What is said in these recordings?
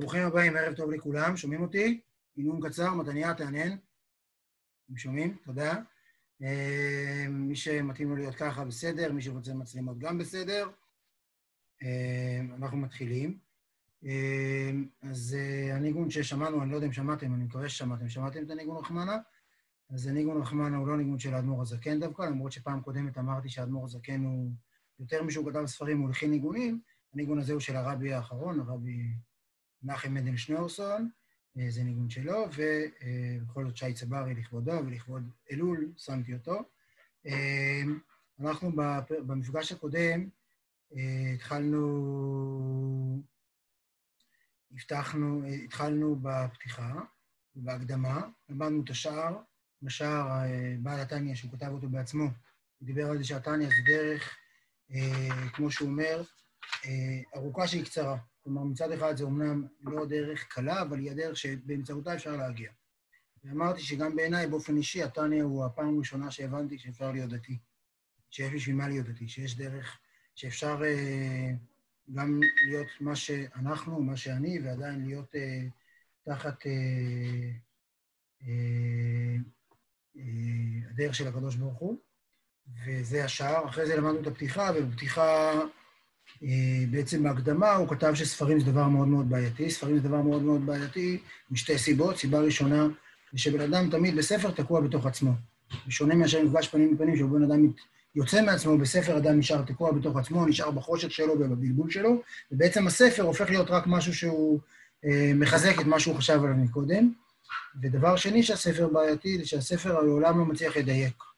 ברוכים הבאים, ערב טוב לכולם, שומעים אותי? עינון קצר, מתניה, תענן. אתם שומעים? תודה. אה, מי שמתאים לו להיות ככה, בסדר, מי שרוצה מצלמות גם בסדר. אה, אנחנו מתחילים. אה, אז הניגון ששמענו, אני לא יודע אם שמעתם, אני מקווה ששמעתם. שמעתם את הניגון רחמנה? אז הניגון רחמנה הוא לא ניגון של האדמו"ר הזקן דווקא, למרות שפעם קודמת אמרתי שהאדמו"ר הזקן הוא, יותר משהוא כתב ספרים, הוא הלחין ניגונים. הניגון הזה הוא של הרבי האחרון, הרבי נחם עדן שניאורסון, אה, זה ניגון שלו, ובכל זאת שי צברי לכבודו ולכבוד אלול, שמתי אותו. אה, אנחנו במפגש הקודם אה, התחלנו, הבטחנו, התחלנו בפתיחה, בהקדמה, למדנו את השער, בשער בעל התניא, שהוא כתב אותו בעצמו, הוא דיבר על זה שהתניא זה דרך, כמו שהוא אומר, ארוכה שהיא קצרה. כלומר, מצד אחד זה אומנם לא דרך קלה, אבל היא הדרך שבאמצעותה אפשר להגיע. ואמרתי שגם בעיניי, באופן אישי, התניא הוא הפעם הראשונה שהבנתי שאפשר להיות דתי. שיש בשביל מה להיות דתי, שיש דרך, שאפשר אה, גם להיות מה שאנחנו, מה שאני, ועדיין להיות אה, תחת אה, אה, אה, הדרך של הקדוש ברוך הוא. וזה השער. אחרי זה למדנו את הפתיחה, ובפתיחה בעצם בהקדמה הוא כתב שספרים זה דבר מאוד מאוד בעייתי. ספרים זה דבר מאוד מאוד בעייתי משתי סיבות. סיבה ראשונה, זה שבן אדם תמיד בספר תקוע בתוך עצמו. בשונה מאשר מפגש פנים בפנים, שבו בן אדם יוצא מעצמו, בספר אדם נשאר תקוע בתוך עצמו, נשאר בחושך שלו ובבלבול שלו, ובעצם הספר הופך להיות רק משהו שהוא אה, מחזק את מה שהוא חשב עליו מקודם. ודבר שני שהספר בעייתי, זה שהספר לעולם לא מצליח לדייק.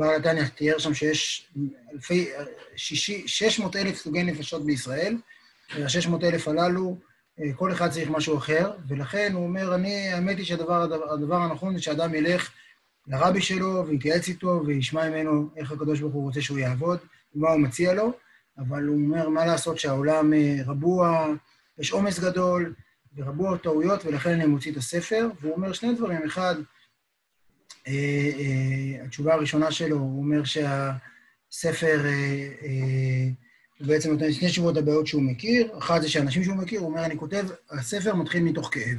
התניא תיאר שם שיש אלפי, שישי, 600 אלף סוגי נפשות בישראל, וה-600 אלף הללו, אה, כל אחד צריך משהו אחר, ולכן הוא אומר, אני, האמת היא שהדבר הדבר הנכון זה שאדם ילך לרבי שלו ויתייעץ איתו וישמע ממנו איך הקדוש ברוך הוא רוצה שהוא יעבוד, ומה הוא מציע לו, אבל הוא אומר, מה לעשות שהעולם אה, רבוע, יש עומס גדול ורבוע טעויות, ולכן אני מוציא את הספר, והוא אומר שני דברים, אחד, התשובה הראשונה שלו, הוא אומר שהספר, אה, הוא בעצם נותן שני תשובות לבעיות שהוא מכיר. אחת זה שאנשים שהוא מכיר, הוא אומר, אני כותב, הספר מתחיל מתוך כאב.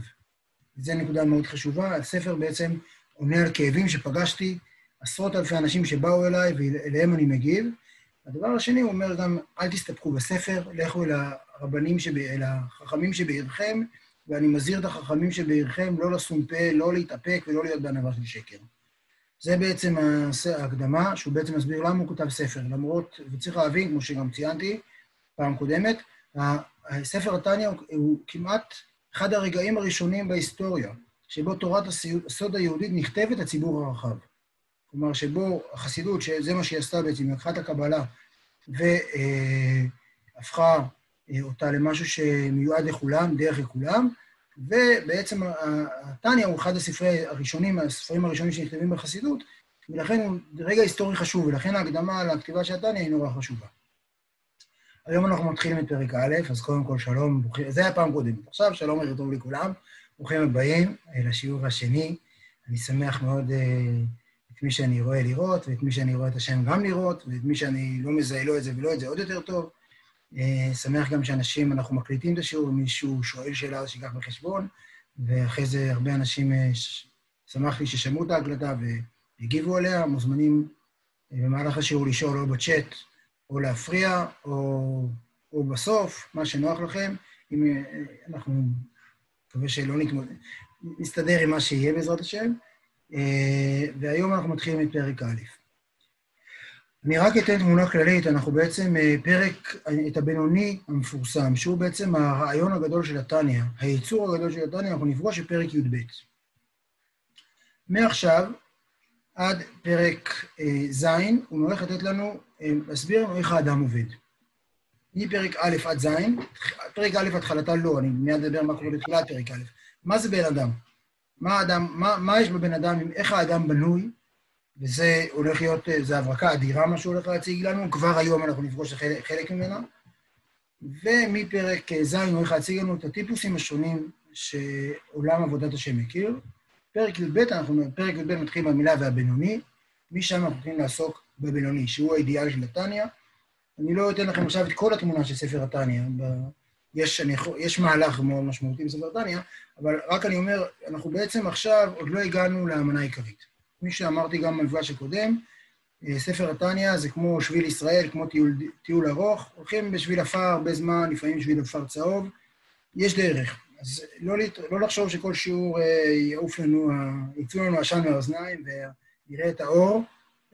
זו נקודה מאוד חשובה. הספר בעצם עונה על כאבים שפגשתי, עשרות אלפי אנשים שבאו אליי, ואליהם אני מגיב. הדבר השני, הוא אומר גם, אל תסתפקו בספר, לכו אל הרבנים, שב... אל החכמים שבעירכם, ואני מזהיר את החכמים שבעירכם לא לשום פה, לא להתאפק ולא להיות בענווה של שקר. זה בעצם ההקדמה, שהוא בעצם מסביר למה הוא כותב ספר, למרות, וצריך להבין, כמו שגם ציינתי פעם קודמת, ספר התניא הוא, הוא כמעט אחד הרגעים הראשונים בהיסטוריה, שבו תורת הסוד היהודית נכתבת לציבור הרחב. כלומר, שבו החסידות, שזה מה שהיא עשתה בעצם, היא לקחה את הקבלה והפכה אה, אותה למשהו שמיועד לכולם, דרך לכולם, ובעצם התניא הוא אחד הספרי הראשונים, הספרים הראשונים שנכתבים בחסידות, ולכן הוא רגע היסטורי חשוב, ולכן ההקדמה לכתיבה של התניא היא נורא חשובה. היום אנחנו מתחילים את פרק א', אז קודם כל שלום, ברוכים, זה היה פעם קודם. עכשיו שלום ערב טוב לכולם, ברוכים הבאים לשיעור השני. אני שמח מאוד uh, את מי שאני רואה לראות, ואת מי שאני רואה את השם גם לראות, ואת מי שאני לא מזהה לא את זה ולא את זה עוד יותר טוב. אה, שמח גם שאנשים, אנחנו מקליטים את השיעור, אם מישהו שואל שאלה, אז שיקח בחשבון, ואחרי זה הרבה אנשים, אה, שמחתי ששמעו את ההקלטה והגיבו עליה, מוזמנים אה, במהלך השיעור לשאול או בצ'אט, או להפריע, או, או בסוף, מה שנוח לכם. אם אנחנו, מקווה שלא נתמודד, נסתדר עם מה שיהיה בעזרת השם. והיום אנחנו מתחילים את פרק א'. אני רק אתן תמונה כללית, אנחנו בעצם אה, פרק, את הבינוני המפורסם, שהוא בעצם הרעיון הגדול של התניא, הייצור הגדול של התניא, אנחנו נפגוש בפרק י"ב. מעכשיו עד פרק אה, ז', הוא הולך לתת לנו, אה, להסביר לנו איך האדם עובד. מפרק א' עד ז', פרק א' התחלתה לא, אני מיד אדבר מה קורה בתחילת פרק א'. מה זה בן אדם? מה, האדם, מה, מה יש בבן אדם, איך האדם בנוי, וזה הולך להיות, אה, זו הברקה אדירה מה שהוא הולך להציג לנו, כבר היום אנחנו נפגוש חלק, חלק ממנה. ומפרק אה, ז' הוא הולך להציג לנו את הטיפוסים השונים שעולם עבודת השם מכיר. פרק י"ב, פרק י"ב מתחיל במילה והבינוני, משם אנחנו הולכים לעסוק בבינוני, שהוא האידיאל של התניא. אני לא אתן לכם עכשיו את כל התמונה של ספר התניא, יש, אני, יש מהלך מאוד משמעותי בספר תניא, אבל רק אני אומר, אנחנו בעצם עכשיו עוד לא הגענו לאמנה העיקרית. כפי שאמרתי גם במפגש הקודם, אה, ספר התניא זה כמו שביל ישראל, כמו טיול, טיול ארוך, הולכים בשביל עפר הרבה זמן, לפעמים בשביל עפר צהוב, יש דרך. אז לא, לא לחשוב שכל שיעור אה, יעוף לנו, יצאו לנו עשן מהאוזניים ונראה את האור.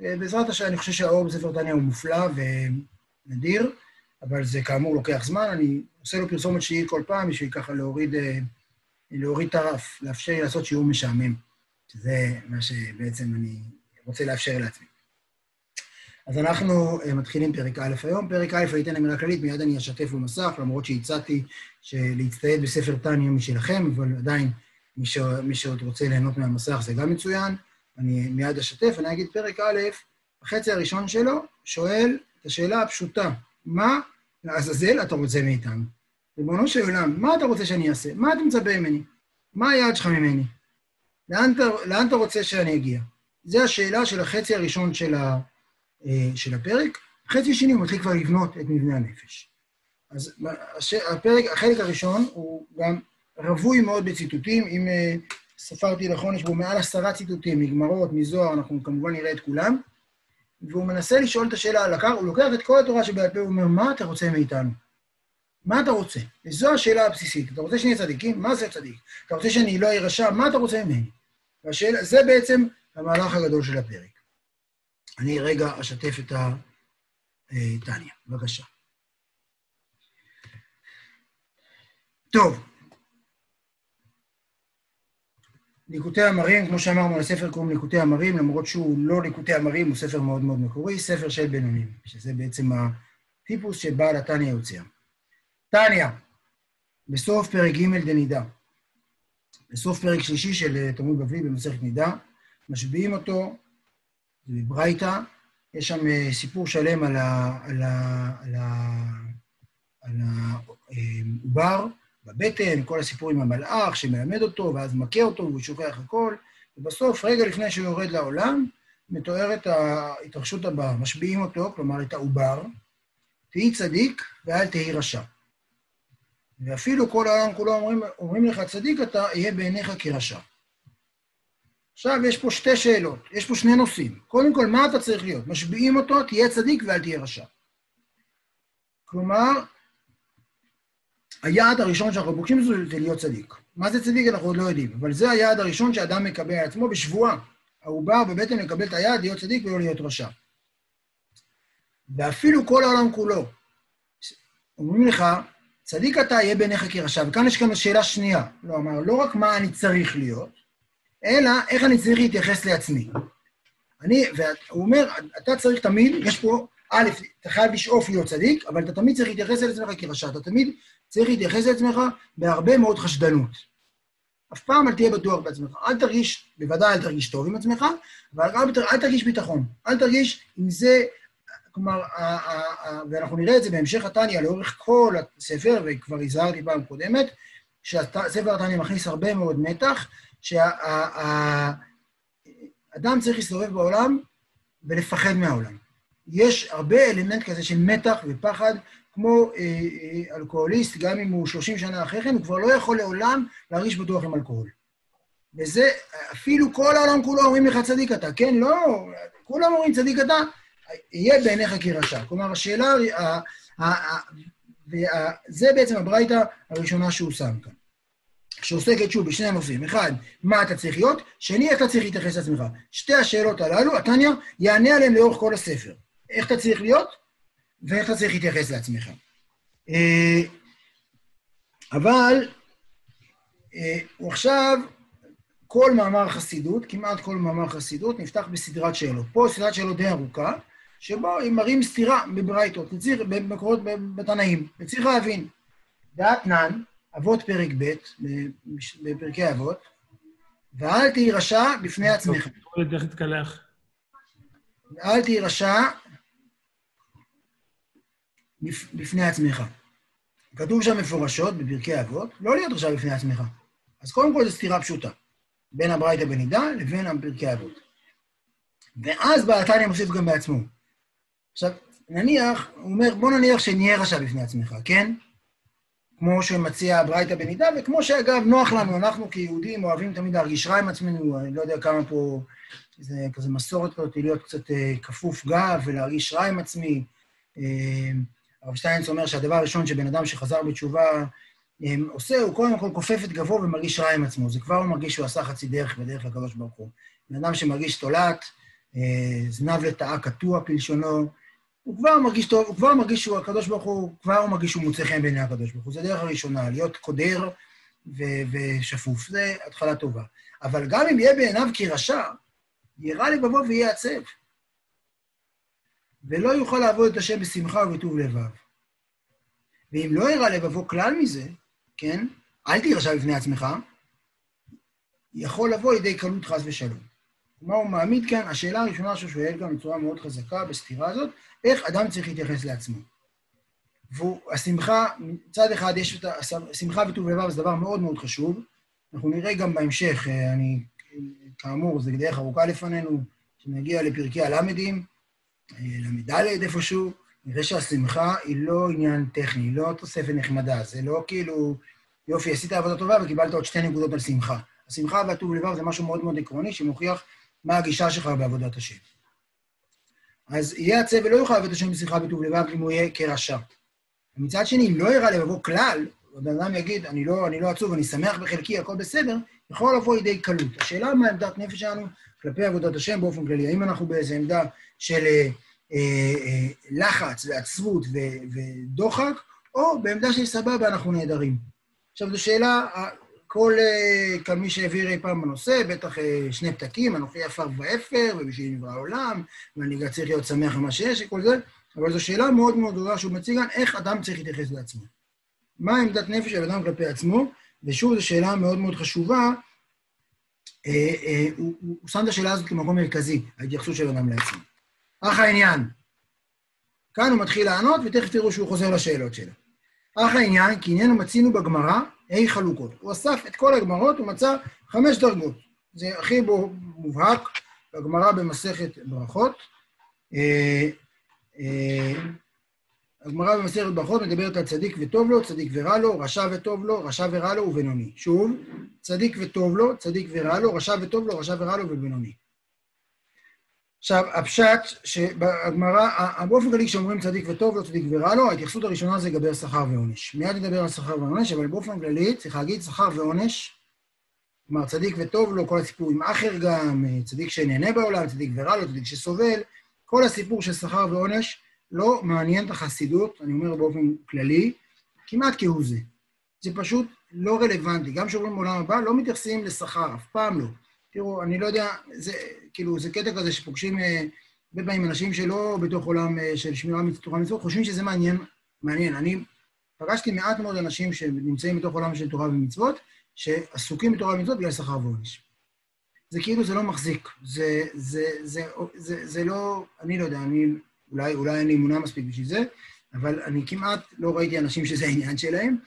אה, בעזרת השם, אני חושב שהאור בספר תניא הוא מופלא ונדיר, אבל זה כאמור לוקח זמן, אני עושה לו פרסומת שהיא כל פעם בשביל ככה להוריד את הרף, לאפשר לי לעשות שיעור משעמם, שזה מה שבעצם אני רוצה לאפשר לעצמי. אז אנחנו uh, מתחילים פרק א' היום. פרק א', אני אתן אמירה כללית, מיד אני אשתף במסך, למרות שהצעתי להצטייד בספר טניה משלכם, אבל עדיין מי, ש... מי שעוד רוצה ליהנות מהמסך זה גם מצוין. אני מיד אשתף, אני אגיד פרק א', החצי הראשון שלו שואל את השאלה הפשוטה, מה לעזאזל אתה רוצה מאיתנו? ריבונו של עולם, מה אתה רוצה שאני אעשה? מה אתה מצפה ממני? מה היעד שלך ממני? לאן אתה, לאן אתה רוצה שאני אגיע? זו השאלה של החצי הראשון של, ה, אה, של הפרק. חצי שני הוא מתחיל כבר לבנות את מבנה הנפש. אז הפרק, החלק הראשון הוא גם רווי מאוד בציטוטים. אם אה, ספרתי נכון, יש בו מעל עשרה ציטוטים, מגמרות, מזוהר, אנחנו כמובן נראה את כולם. והוא מנסה לשאול את השאלה על הקר, הוא לוקח את כל התורה שבעל פה, הוא אומר, מה אתה רוצה מאיתנו? מה אתה רוצה? וזו השאלה הבסיסית. אתה רוצה שאני אהיה צדיקים? מה זה צדיק? אתה רוצה שאני לא אהיה רשע? מה אתה רוצה ממני? והשאלה, זה בעצם המהלך הגדול של הפרק. אני רגע אשתף את הטניה. בבקשה. טוב. ליקוטי המרים, כמו שאמרנו, הספר קוראים ליקוטי המרים, למרות שהוא לא ליקוטי המרים, הוא ספר מאוד מאוד מקורי, ספר של בינונים, שזה בעצם הטיפוס שבעל התניא יוצר. תניא, בסוף פרק ג' דנידה. בסוף פרק שלישי של תלמוד בבלי במסכת נידה, משביעים אותו, זה בברייתא, יש שם אה, סיפור שלם על העובר בבטן, כל הסיפור עם המלאך שמלמד אותו, ואז מכה אותו והוא שוכח הכל, ובסוף, רגע לפני שהוא יורד לעולם, מתוארת ההתרחשות הבאה, משביעים אותו, כלומר את העובר, תהי צדיק ואל תהי רשע. ואפילו כל העולם כולו אומרים, אומרים לך, צדיק אתה, יהיה בעיניך כרשע. עכשיו, יש פה שתי שאלות, יש פה שני נושאים. קודם כל, מה אתה צריך להיות? משביעים אותו, תהיה צדיק ואל תהיה רשע. כלומר, היעד הראשון שאנחנו פוגשים זה להיות צדיק. מה זה צדיק אנחנו עוד לא יודעים, אבל זה היעד הראשון שאדם מקבל על עצמו בשבועה. העובר בבטן לקבל את היעד, להיות צדיק ולא להיות רשע. ואפילו כל העולם כולו, אומרים לך, צדיק אתה יהיה בעיניך כרשע. וכאן יש כאן שאלה שנייה. לא, אמר, לא רק מה אני צריך להיות, אלא איך אני צריך להתייחס לעצמי. אני, והוא אומר, אתה צריך תמיד, יש פה, א', אתה חייב לשאוף להיות צדיק, אבל אתה תמיד צריך להתייחס אל עצמך כרשע. אתה תמיד צריך להתייחס לעצמך בהרבה מאוד חשדנות. אף פעם אל תהיה בטוח בעצמך. אל תרגיש, בוודאי אל תרגיש טוב עם עצמך, אבל אל, אל תרגיש ביטחון. אל תרגיש אם זה כלומר, ואנחנו נראה את זה בהמשך התניא לאורך כל הספר, וכבר הזהרתי פעם קודמת, שספר התניא מכניס הרבה מאוד מתח, שהאדם צריך להסתובב בעולם ולפחד מהעולם. יש הרבה אלמנט כזה של מתח ופחד, כמו אה, אה, אלכוהוליסט, גם אם הוא 30 שנה אחרי כן, הוא כבר לא יכול לעולם להרגיש בטוח עם אלכוהול. וזה, אפילו כל העולם כולו אומרים לך צדיק אתה, כן? לא, כולם אומרים צדיק אתה, יהיה בעיניך כרשע. כלומר, השאלה, זה בעצם הברייתא הראשונה שהוא שם כאן. שעוסקת שוב בשני הנושאים. אחד, מה אתה צריך להיות, שני, איך אתה צריך להתייחס לעצמך. שתי השאלות הללו, התניא יענה עליהן לאורך כל הספר. איך אתה צריך להיות, ואיך אתה צריך להתייחס לעצמך. אה, אבל אה, הוא עכשיו, כל מאמר חסידות, כמעט כל מאמר חסידות, נפתח בסדרת שאלות. פה סדרת שאלות די ארוכה, שבו הם מראים סתירה בברייתות, במקורות בתנאים, וצריך להבין. דעת נן, אבות פרק ב', בפרקי אבות, ואל תהי רשע בפני עצמך. איך תתקלח? ואל תהי רשע בפני עצמך. כתוב שם מפורשות, בפרקי אבות, לא להיות רשע בפני עצמך. אז קודם כל זו סתירה פשוטה, בין הברייתא בנידה לבין פרקי אבות. ואז בעתניה מוסיף גם בעצמו. עכשיו, נניח, הוא אומר, בוא נניח שנהיה רשע בפני עצמך, כן? כמו שמציע ברייתא בנידה, וכמו שאגב, נוח לנו, אנחנו כיהודים אוהבים תמיד להרגיש רע עם עצמנו, אני לא יודע כמה פה, זה כזה מסורת כזאת, להיות קצת אה, כפוף גב ולהרגיש רע עם עצמי. אה, הרב שטיינץ אומר שהדבר הראשון שבן אדם שחזר בתשובה אה, עושה, הוא קודם כל כופף את גבו ומרגיש רע עם עצמו. זה כבר הוא מרגיש שהוא עשה חצי דרך בדרך לקדוש ברוך הוא. בן אדם שמרגיש תולעת, זנב לטאה קטוע כלשונו, הוא כבר מרגיש טוב, הוא כבר מרגיש שהוא, הקדוש ברוך הוא, כבר הוא מרגיש שהוא מוצא חן בעיני הקדוש ברוך הוא. זו הדרך הראשונה, להיות קודר ו- ושפוף. זו התחלה טובה. אבל גם אם יהיה בעיניו כרשע, יירא לבבו ויהיה עצב. ולא יוכל לעבוד את השם בשמחה ובטוב לבב. ואם לא יירא לבבו כלל מזה, כן, אל תירשע בפני עצמך, יכול לבוא לידי קלות חס ושלום. מה הוא מעמיד כאן? השאלה הראשונה שהוא שואל כאן בצורה מאוד חזקה בסתירה הזאת, איך אדם צריך להתייחס לעצמו. והשמחה, מצד אחד יש את השמחה וטוב לבב, זה דבר מאוד מאוד חשוב. אנחנו נראה גם בהמשך, אה, אני, כאמור, זו דרך ארוכה לפנינו, כשנגיע לפרקי הלמדים, אה, ל"ד איפשהו, נראה שהשמחה היא לא עניין טכני, היא לא תוספת נחמדה, זה לא כאילו, יופי, עשית עבודה טובה וקיבלת עוד שתי נקודות על שמחה. השמחה והטוב לבב זה משהו מאוד מאוד עקרוני, שמוכיח מה הגישה שלך בעבודת השם. אז יהיה עצב ולא יוכל לעבוד את השם בשמחה בטוב לבב אם הוא יהיה כרשע. ומצד שני, אם לא יראה לבבו כלל, ובן אדם יגיד, אני לא, אני לא עצוב, אני שמח בחלקי, הכל בסדר, יכול לבוא לידי קלות. השאלה מה עמדת נפש שלנו כלפי עבודת השם באופן כללי. האם אנחנו באיזו עמדה של אה, אה, אה, לחץ ועצבות ו- ודוחק, או בעמדה של סבבה, אנחנו נהדרים. עכשיו, זו שאלה כל, אה, כל מי שהעביר אי פעם בנושא, בטח אה, שני פתקים, אנוכי עפר ואפר, ובשביל נברא העולם, ואני גם צריך להיות שמח עם מה שיש וכל זה, אבל זו שאלה מאוד מאוד גדולה שהוא מציג כאן, איך אדם צריך להתייחס לעצמו. מה עמדת נפש של אדם כלפי עצמו? ושוב, זו שאלה מאוד מאוד חשובה. אה, אה, הוא, הוא, שם את השאלה הזאת כמקום מרכזי, ההתייחסות של אדם לעצמו. אך העניין, כאן הוא מתחיל לענות, ותכף תראו שהוא חוזר לשאלות שלו. אך העניין, כי עניינו מצינו בגמרא, ה' חלוקות. הוא אסף את כל הגמרות, הוא מצא חמש דרגות. זה הכי מובהק בגמרא במסכת ברכות. אה, אה, הגמרא במסכת ברכות מדברת על צדיק וטוב לו, צדיק ורע לו, רשע וטוב לו, רשע ורע לו ובינוני. שוב, צדיק וטוב לו, צדיק ורע לו, רשע וטוב לו, רשע ורע לו ובינוני. עכשיו, הפשט שבגמרא, באופן כללי כשאומרים צדיק וטוב, לא צדיק ורע לו, ההתייחסות הראשונה זה לגבי שכר ועונש. מיד נדבר על שכר ועונש, אבל באופן כללי צריך להגיד שכר ועונש, כלומר צדיק וטוב לו, כל הסיפור עם אחר גם, צדיק שנהנה בעולם, צדיק ורע לו, צדיק שסובל, כל הסיפור של שכר ועונש לא מעניין את החסידות, אני אומר באופן כללי, כמעט כהוא זה. זה פשוט לא רלוונטי. גם כשאומרים בעולם הבא, לא מתייחסים לשכר, אף פעם לא. תראו, אני לא יודע, זה כאילו, זה קטע כזה שפוגשים אה, הרבה פעמים אנשים שלא בתוך עולם אה, של שמירה תורה ומצוות, חושבים שזה מעניין. מעניין. אני פגשתי מעט מאוד אנשים שנמצאים בתוך עולם של תורה ומצוות, שעסוקים בתורה ומצוות בגלל שכר ועונש. זה כאילו, זה לא מחזיק. זה, זה, זה, זה, זה לא, אני לא יודע, אני, אולי, אולי אני אמונה מספיק בשביל זה, אבל אני כמעט לא ראיתי אנשים שזה העניין שלהם.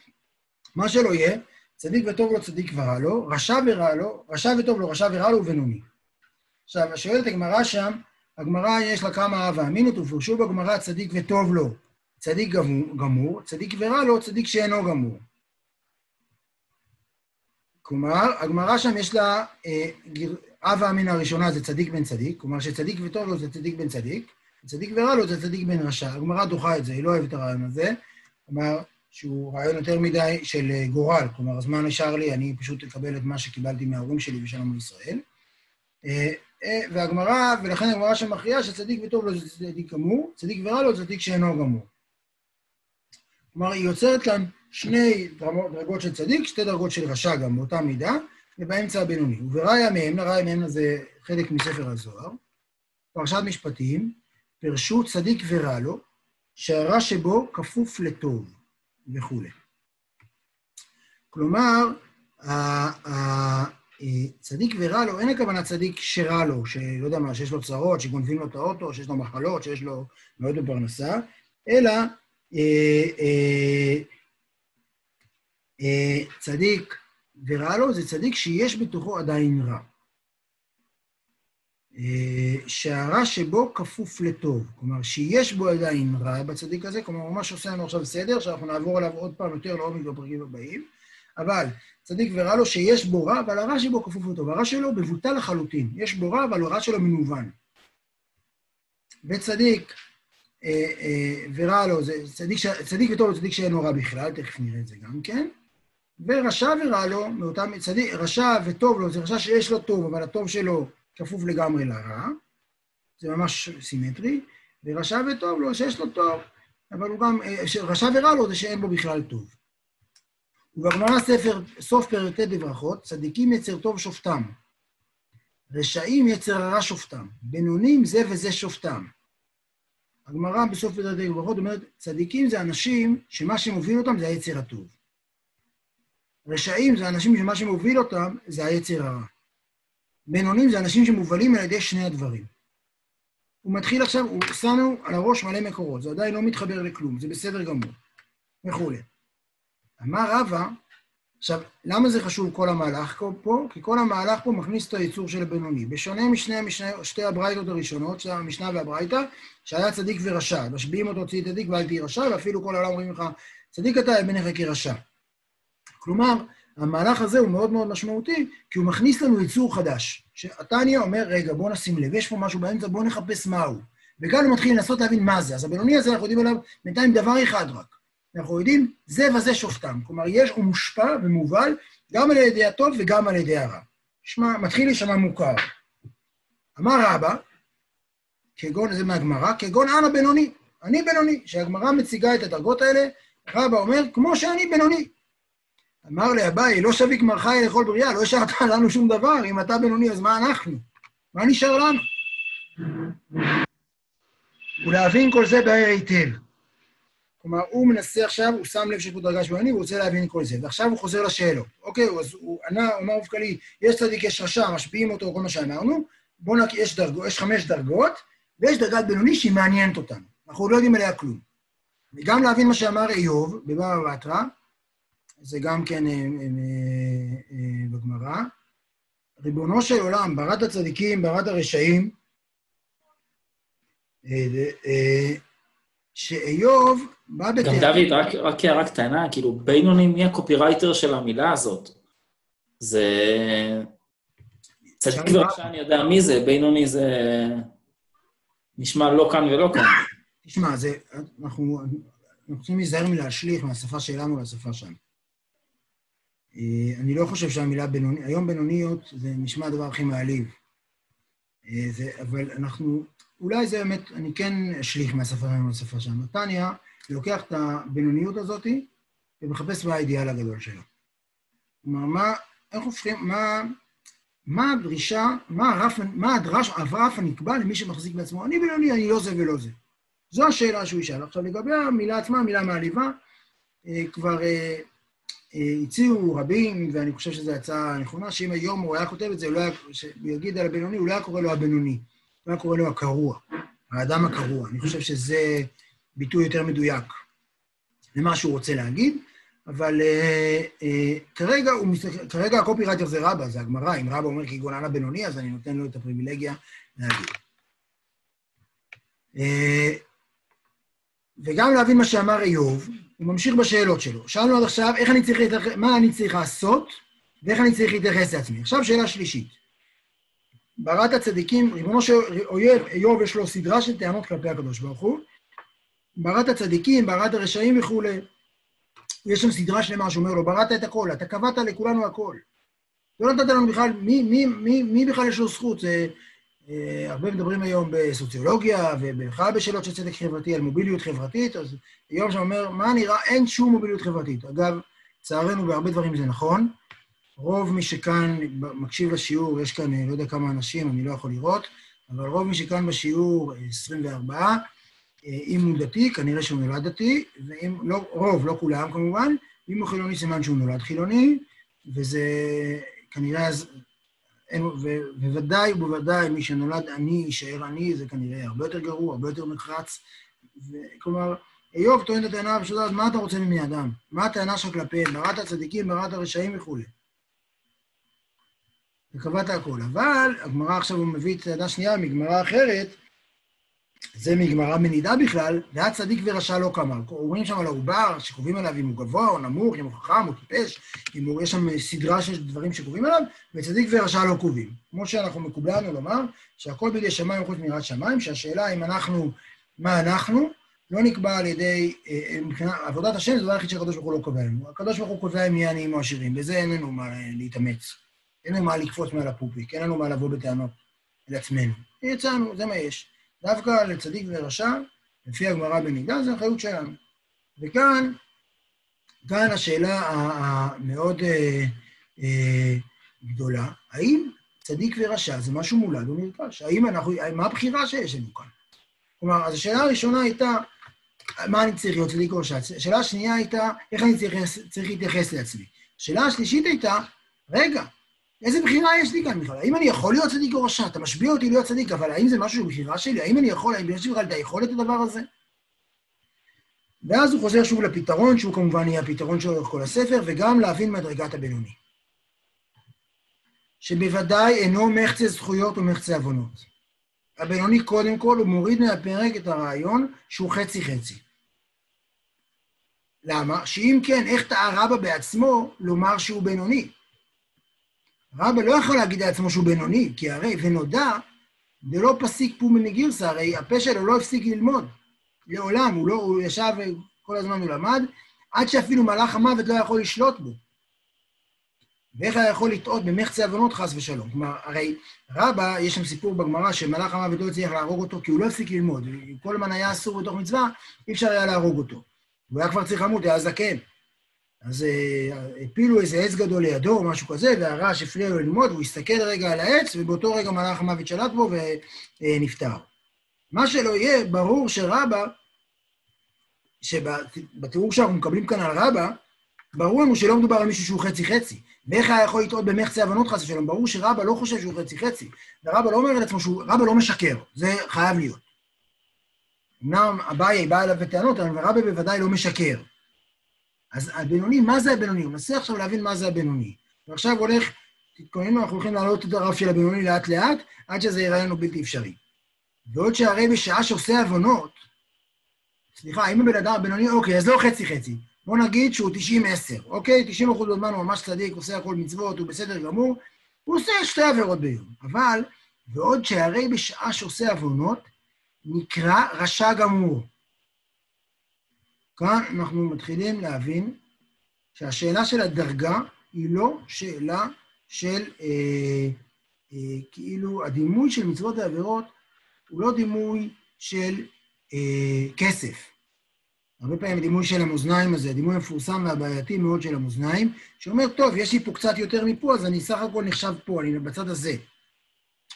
מה שלא יהיה, צדיק וטוב לו, צדיק ורע לו, רשע ורע לו, רשע וטוב לו, רשע ורע לו ובינוני. עכשיו, שואלת הגמרא שם, הגמרא יש לה כמה אהבה אמינות, ופרשו בגמרא צדיק וטוב לו, צדיק גמור, גמור, צדיק ורע לו, צדיק שאינו גמור. כלומר, הגמרא שם יש לה, אה, האמין הראשונה זה צדיק בן צדיק, כלומר שצדיק וטוב לו זה צדיק בן צדיק, צדיק ורע לו זה צדיק בן רשע. הגמרא דוחה את זה, היא לא אוהבת את הרעיון הזה. כלומר, שהוא רעיון יותר מדי של אה, גורל, כלומר, אז מה נשאר לי? אני פשוט אקבל את מה שקיבלתי מההורים שלי ושלום בישראל. אה, אה, והגמרא, ולכן הגמרא שמכריעה שצדיק וטוב זה צדיק גמור, צדיק ורע זה צדיק שאינו גמור. כלומר, היא יוצרת כאן שני דרגות של צדיק, שתי דרגות של רשע גם באותה מידה, ובאמצע הבינוני. ובראיה מהם, לראיה מהם זה חלק מספר הזוהר, פרשת משפטים, פרשו צדיק ורע לו, שהרע שבו כפוף לטוב. וכולי. כלומר, צדיק ורע לו, אין הכוונה צדיק שרע לו, שלא יודע מה, שיש לו צרות, שגונבים לו את האוטו, שיש לו מחלות, שיש לו מאוד בפרנסה, אלא אה, אה, אה, צדיק ורע לו זה צדיק שיש בתוכו עדיין רע. אה, שהרע שבו כפוף לטוב. כלומר, שיש בו עדיין רע בצדיק הזה, כלומר, הוא ממש עושה לנו עכשיו סדר, שאנחנו נעבור עליו עוד פעם יותר לעומק בפרקים הבאים, אבל צדיק ורע לו שיש בו רע, אבל הרע שבו כפוף לטוב. הרע שלו מבוטל לחלוטין. יש בו רע, אבל הרע שלו מנוון. וצדיק אה, אה, ורע לו, זה צדיק, צדיק וטוב הוא צדיק שאין לו רע בכלל, תכף נראה את זה גם כן. ורשע ורע לו, מאותם, צדיק, רשע וטוב לו, זה רשע שיש לו טוב, אבל הטוב שלו כפוף לגמרי לרע, זה ממש סימטרי, ורשע וטוב לו, שיש לו טוב, אבל הוא גם, אה, רשע ורע לו זה שאין בו בכלל טוב. ובגמרא ספר, סוף פרק ט' בברכות, צדיקים יצר טוב שופטם, רשעים יצר הרע שופטם, בינונים זה וזה שופטם. הגמרא בסוף פרק ט' בברכות אומרת, צדיקים זה אנשים שמה שמוביל אותם זה היצר הטוב. רשעים זה אנשים שמה שמוביל אותם זה היצר הרע. בינונים זה אנשים שמובלים על ידי שני הדברים. הוא מתחיל עכשיו, הוא שם על הראש מלא מקורות, זה עדיין לא מתחבר לכלום, זה בסדר גמור, וכולי. אמר רבא, עכשיו, למה זה חשוב כל המהלך פה? כי כל המהלך פה מכניס את היצור של הבינוני. בשונה משני משני, שתי הברייתות הראשונות, של המשנה והברייתא, שהיה צדיק ורשע. משביעים אותו צדיק צדיק ואל תהי רשע, ואפילו כל העולם אומרים לך, צדיק אתה, בעיניך כרשע. כלומר, המהלך הזה הוא מאוד מאוד משמעותי, כי הוא מכניס לנו יצור חדש. שהתניא אומר, רגע, בואו נשים לב, יש פה משהו באמצע, בואו נחפש מהו. וכאן הוא מתחיל לנסות להבין מה זה. אז הבינוני הזה, אנחנו יודעים עליו בינתיים דבר אחד רק. אנחנו יודעים, זה וזה שופטם. כלומר, יש, הוא מושפע ומובל גם על ידי הטוב וגם על ידי הרע. שמע, מתחיל להישמע מוכר. אמר רבא, כגון, זה מהגמרא, כגון אנא בינוני. אני בינוני. כשהגמרא מציגה את הדרגות האלה, רבא אומר, כמו שאני בינוני. אמר לאביי, לא שביק מר חי לכל בריאה, לא השארת לנו שום דבר, אם אתה בינוני, אז מה אנחנו? מה נשאר לנו? ולהבין כל זה בהר היטב. כלומר, הוא מנסה עכשיו, הוא שם לב שיש פה דרגה שמונה, הוא רוצה להבין כל זה. ועכשיו הוא חוזר לשאלות. אוקיי, אז הוא ענה, אמר אופקלי, יש צדיק, יש רשע, משפיעים אותו, כל מה שאמרנו. בואו נק... יש, דרגו, יש חמש דרגות, ויש דרגת בינוני שהיא מעניינת אותנו. אנחנו לא יודעים עליה כלום. וגם להבין מה שאמר איוב בבבא בתרא, זה גם כן אה, אה, אה, בגמרא. ריבונו של עולם, ברת הצדיקים, ברת הרשעים, שאיוב בא בטענה... גם דוד, רק, רק הערה קטנה, כאילו, בינוני, מי הקופירייטר של המילה הזאת? זה... צדיק ורשע, אני יודע מי זה, בינוני זה... נשמע לא כאן ולא כאן. תשמע, זה... אנחנו, אנחנו צריכים להיזהר מלהשליך מהשפה שלנו לשפה שם. אה, אני לא חושב שהמילה בינוני, היום בינוניות זה נשמע הדבר הכי מעליב. אה, זה, אבל אנחנו, אולי זה באמת, אני כן אשליך מהשפה שלנו לשפה שלנו. נתניה לוקח את הבינוניות הזאת ומחפש מה האידיאל הגדול שלו. כלומר, מה, איך הופכים, מה, מה הדרישה, מה הרף, מה הדרש, הרף הנקבע למי שמחזיק בעצמו, אני בינוני, אני לא זה ולא זה. זו השאלה שהוא ישאל. עכשיו, לגבי המילה עצמה, המילה מעליבה, אה, כבר הציעו רבים, ואני חושב שזו הצעה נכונה, שאם היום הוא היה כותב את זה, הוא, לא יגיד על הבינוני, הוא לא היה קורא לו הבינוני, הוא היה קורא לו הקרוע, האדם הקרוע. אני חושב שזה ביטוי יותר מדויק למה שהוא רוצה להגיד, אבל אה, אה, כרגע, הוא, כרגע הקופירייטר זה רבא, זה הגמרא, אם רבא אומר כגון על הבינוני, אז אני נותן לו את הפריבילגיה להגיד. אה, וגם להבין מה שאמר איוב, הוא ממשיך בשאלות שלו. שאלנו עד עכשיו, איך אני צריך להתייחס, מה אני צריך לעשות, ואיך אני צריך להתייחס לעצמי. עכשיו שאלה שלישית. בראת הצדיקים, ריבונו של אויב, איוב יש לו סדרה של טענות כלפי הקדוש ברוך הוא. בראת הצדיקים, בראת הרשעים וכולי. יש שם סדרה שלמה שאומר לו, בראת את הכל, אתה קבעת לכולנו הכל. לא נתת לנו בכלל, מי, מי, מי, מי בכלל יש לו זכות? אה, הרבה מדברים היום בסוציולוגיה ובכלל בשאלות של צדק חברתי על מוביליות חברתית, אז היום שאומר, מה נראה, אין שום מוביליות חברתית. אגב, לצערנו בהרבה דברים זה נכון. רוב מי שכאן מקשיב לשיעור, יש כאן, אה, לא יודע כמה אנשים, אני לא יכול לראות, אבל רוב מי שכאן בשיעור, 24, אה, אם הוא דתי, כנראה שהוא נולד דתי, ואם, לא, רוב, לא כולם כמובן, אם הוא חילוני, סימן שהוא נולד חילוני, וזה כנראה ובוודאי ובוודאי מי שנולד עני יישאר עני, זה כנראה הרבה יותר גרוע, הרבה יותר נחרץ. כלומר, איוב טוען את הטענה הפשוטה, מה אתה רוצה מבני אדם? מה הטענה שלך כלפיהם? בראת הצדיקים, בראת הרשעים וכולי. וקבעת הכל. אבל הגמרא עכשיו הוא מביא את טענה שנייה מגמרא אחרת, זה מגמרא מנידה בכלל, והיה צדיק ורשע לא כמה. אומרים שם על העובר, שקובעים עליו אם הוא גבוה או נמוך, אם הוא חכם או טיפש, אם הוא, יש שם סדרה של דברים שקובעים עליו, וצדיק ורשע לא קובעים. כמו שאנחנו מקובלנו לומר, שהכל בידי שמיים חוץ מיראת שמיים, שהשאלה אם אנחנו, מה אנחנו, לא נקבע על ידי, אה, אה, מבחינת עבודת השם, זה הדבר היחיד שהקדוש ברוך הוא לא קובע לנו. הקדוש ברוך הוא קובע אם יהיה עניים או עשירים, בזה אין לנו מה להתאמץ. אין לנו מה לקפוץ מעל הפופיק, אין לנו מה לבוא בטענות לעצמנו. יצאנו, זה מה יש. דווקא לצדיק ורשע, לפי הגמרא בנידה, זה אחריות שלנו. וכאן, כאן השאלה המאוד אה, אה, גדולה, האם צדיק ורשע זה משהו מולד או נרכש? האם אנחנו, מה הבחירה שיש לנו כאן? כלומר, אז השאלה הראשונה הייתה, מה אני צריך להיות צדיק או רשע? השאלה השנייה הייתה, איך אני צריך, צריך להתייחס לעצמי? השאלה השלישית הייתה, רגע, איזה בחירה יש לי כאן בכלל? האם אני יכול להיות צדיק או רשע? אתה משביע אותי להיות צדיק, אבל האם זה משהו שהוא בחירה שלי? האם אני יכול, האם יש לי בכלל את היכולת לדבר הזה? ואז הוא חוזר שוב לפתרון, שהוא כמובן יהיה הפתרון שלו לאורך כל הספר, וגם להבין מדרגת הבינוני. שבוודאי אינו מחצה זכויות ומחצה עוונות. הבינוני קודם כל, הוא מוריד מהפרק את הרעיון שהוא חצי-חצי. למה? שאם כן, איך טעה רבא בעצמו לומר שהוא בינוני? רבא לא יכול להגיד לעצמו שהוא בינוני, כי הרי, ונודע, דלא פסיק פומי מגירסה, הרי הפה שלו לא הפסיק ללמוד. לעולם, הוא, לא, הוא ישב כל הזמן הוא למד, עד שאפילו מלאך המוות לא יכול לשלוט בו. ואיך היה יכול לטעות במחצי עוונות חס ושלום? כלומר, הרי רבא, יש שם סיפור בגמרא שמלאך המוות לא הצליח להרוג אותו כי הוא לא הפסיק ללמוד. כל הזמן היה אסור בתוך מצווה, אי אפשר היה להרוג אותו. הוא היה כבר צריך למות, היה זקן. אז אה, הפילו איזה עץ גדול לידו או משהו כזה, והרעש הפריע לו ללמוד, והוא הסתכל רגע על העץ, ובאותו רגע מלאך המוות שלט בו ונפטר. מה שלא יהיה, ברור שרבא, שבתיאור שאנחנו מקבלים כאן על רבא, ברור לנו שלא מדובר על מישהו שהוא חצי-חצי. ואיך היה יכול לטעות במחצי הבנות חס ושלום? ברור שרבא לא חושב שהוא חצי-חצי. ורבא לא אומר לעצמו שהוא, רבא לא משקר, זה חייב להיות. אמנם אביי בא אליו בטענות, אבל רבא בוודאי לא משקר. אז הבינוני, מה זה הבינוני? הוא מנסה עכשיו להבין מה זה הבינוני. ועכשיו הולך, תתכוננו, אנחנו הולכים להעלות את הרף של הבינוני לאט-לאט, עד שזה יראה לנו בלתי אפשרי. ועוד שהרי בשעה שעושה עוונות, סליחה, אם הבן אדם הבינוני, אוקיי, אז לא חצי-חצי. בוא נגיד שהוא 90-10, אוקיי? 90 אחוז בזמן הוא ממש צדיק, עושה הכל מצוות, הוא בסדר גמור, הוא עושה שתי עבירות ביום. אבל, ועוד שהרי בשעה שעושה עוונות, נקרא רשע גמור. כאן אנחנו מתחילים להבין שהשאלה של הדרגה היא לא שאלה של אה, אה, כאילו הדימוי של מצוות ועבירות הוא לא דימוי של אה, כסף. הרבה פעמים הדימוי של המאזניים הזה, הדימוי המפורסם והבעייתי מאוד של המאזניים, שאומר, טוב, יש לי פה קצת יותר מפה, אז אני סך הכל נחשב פה, אני בצד הזה.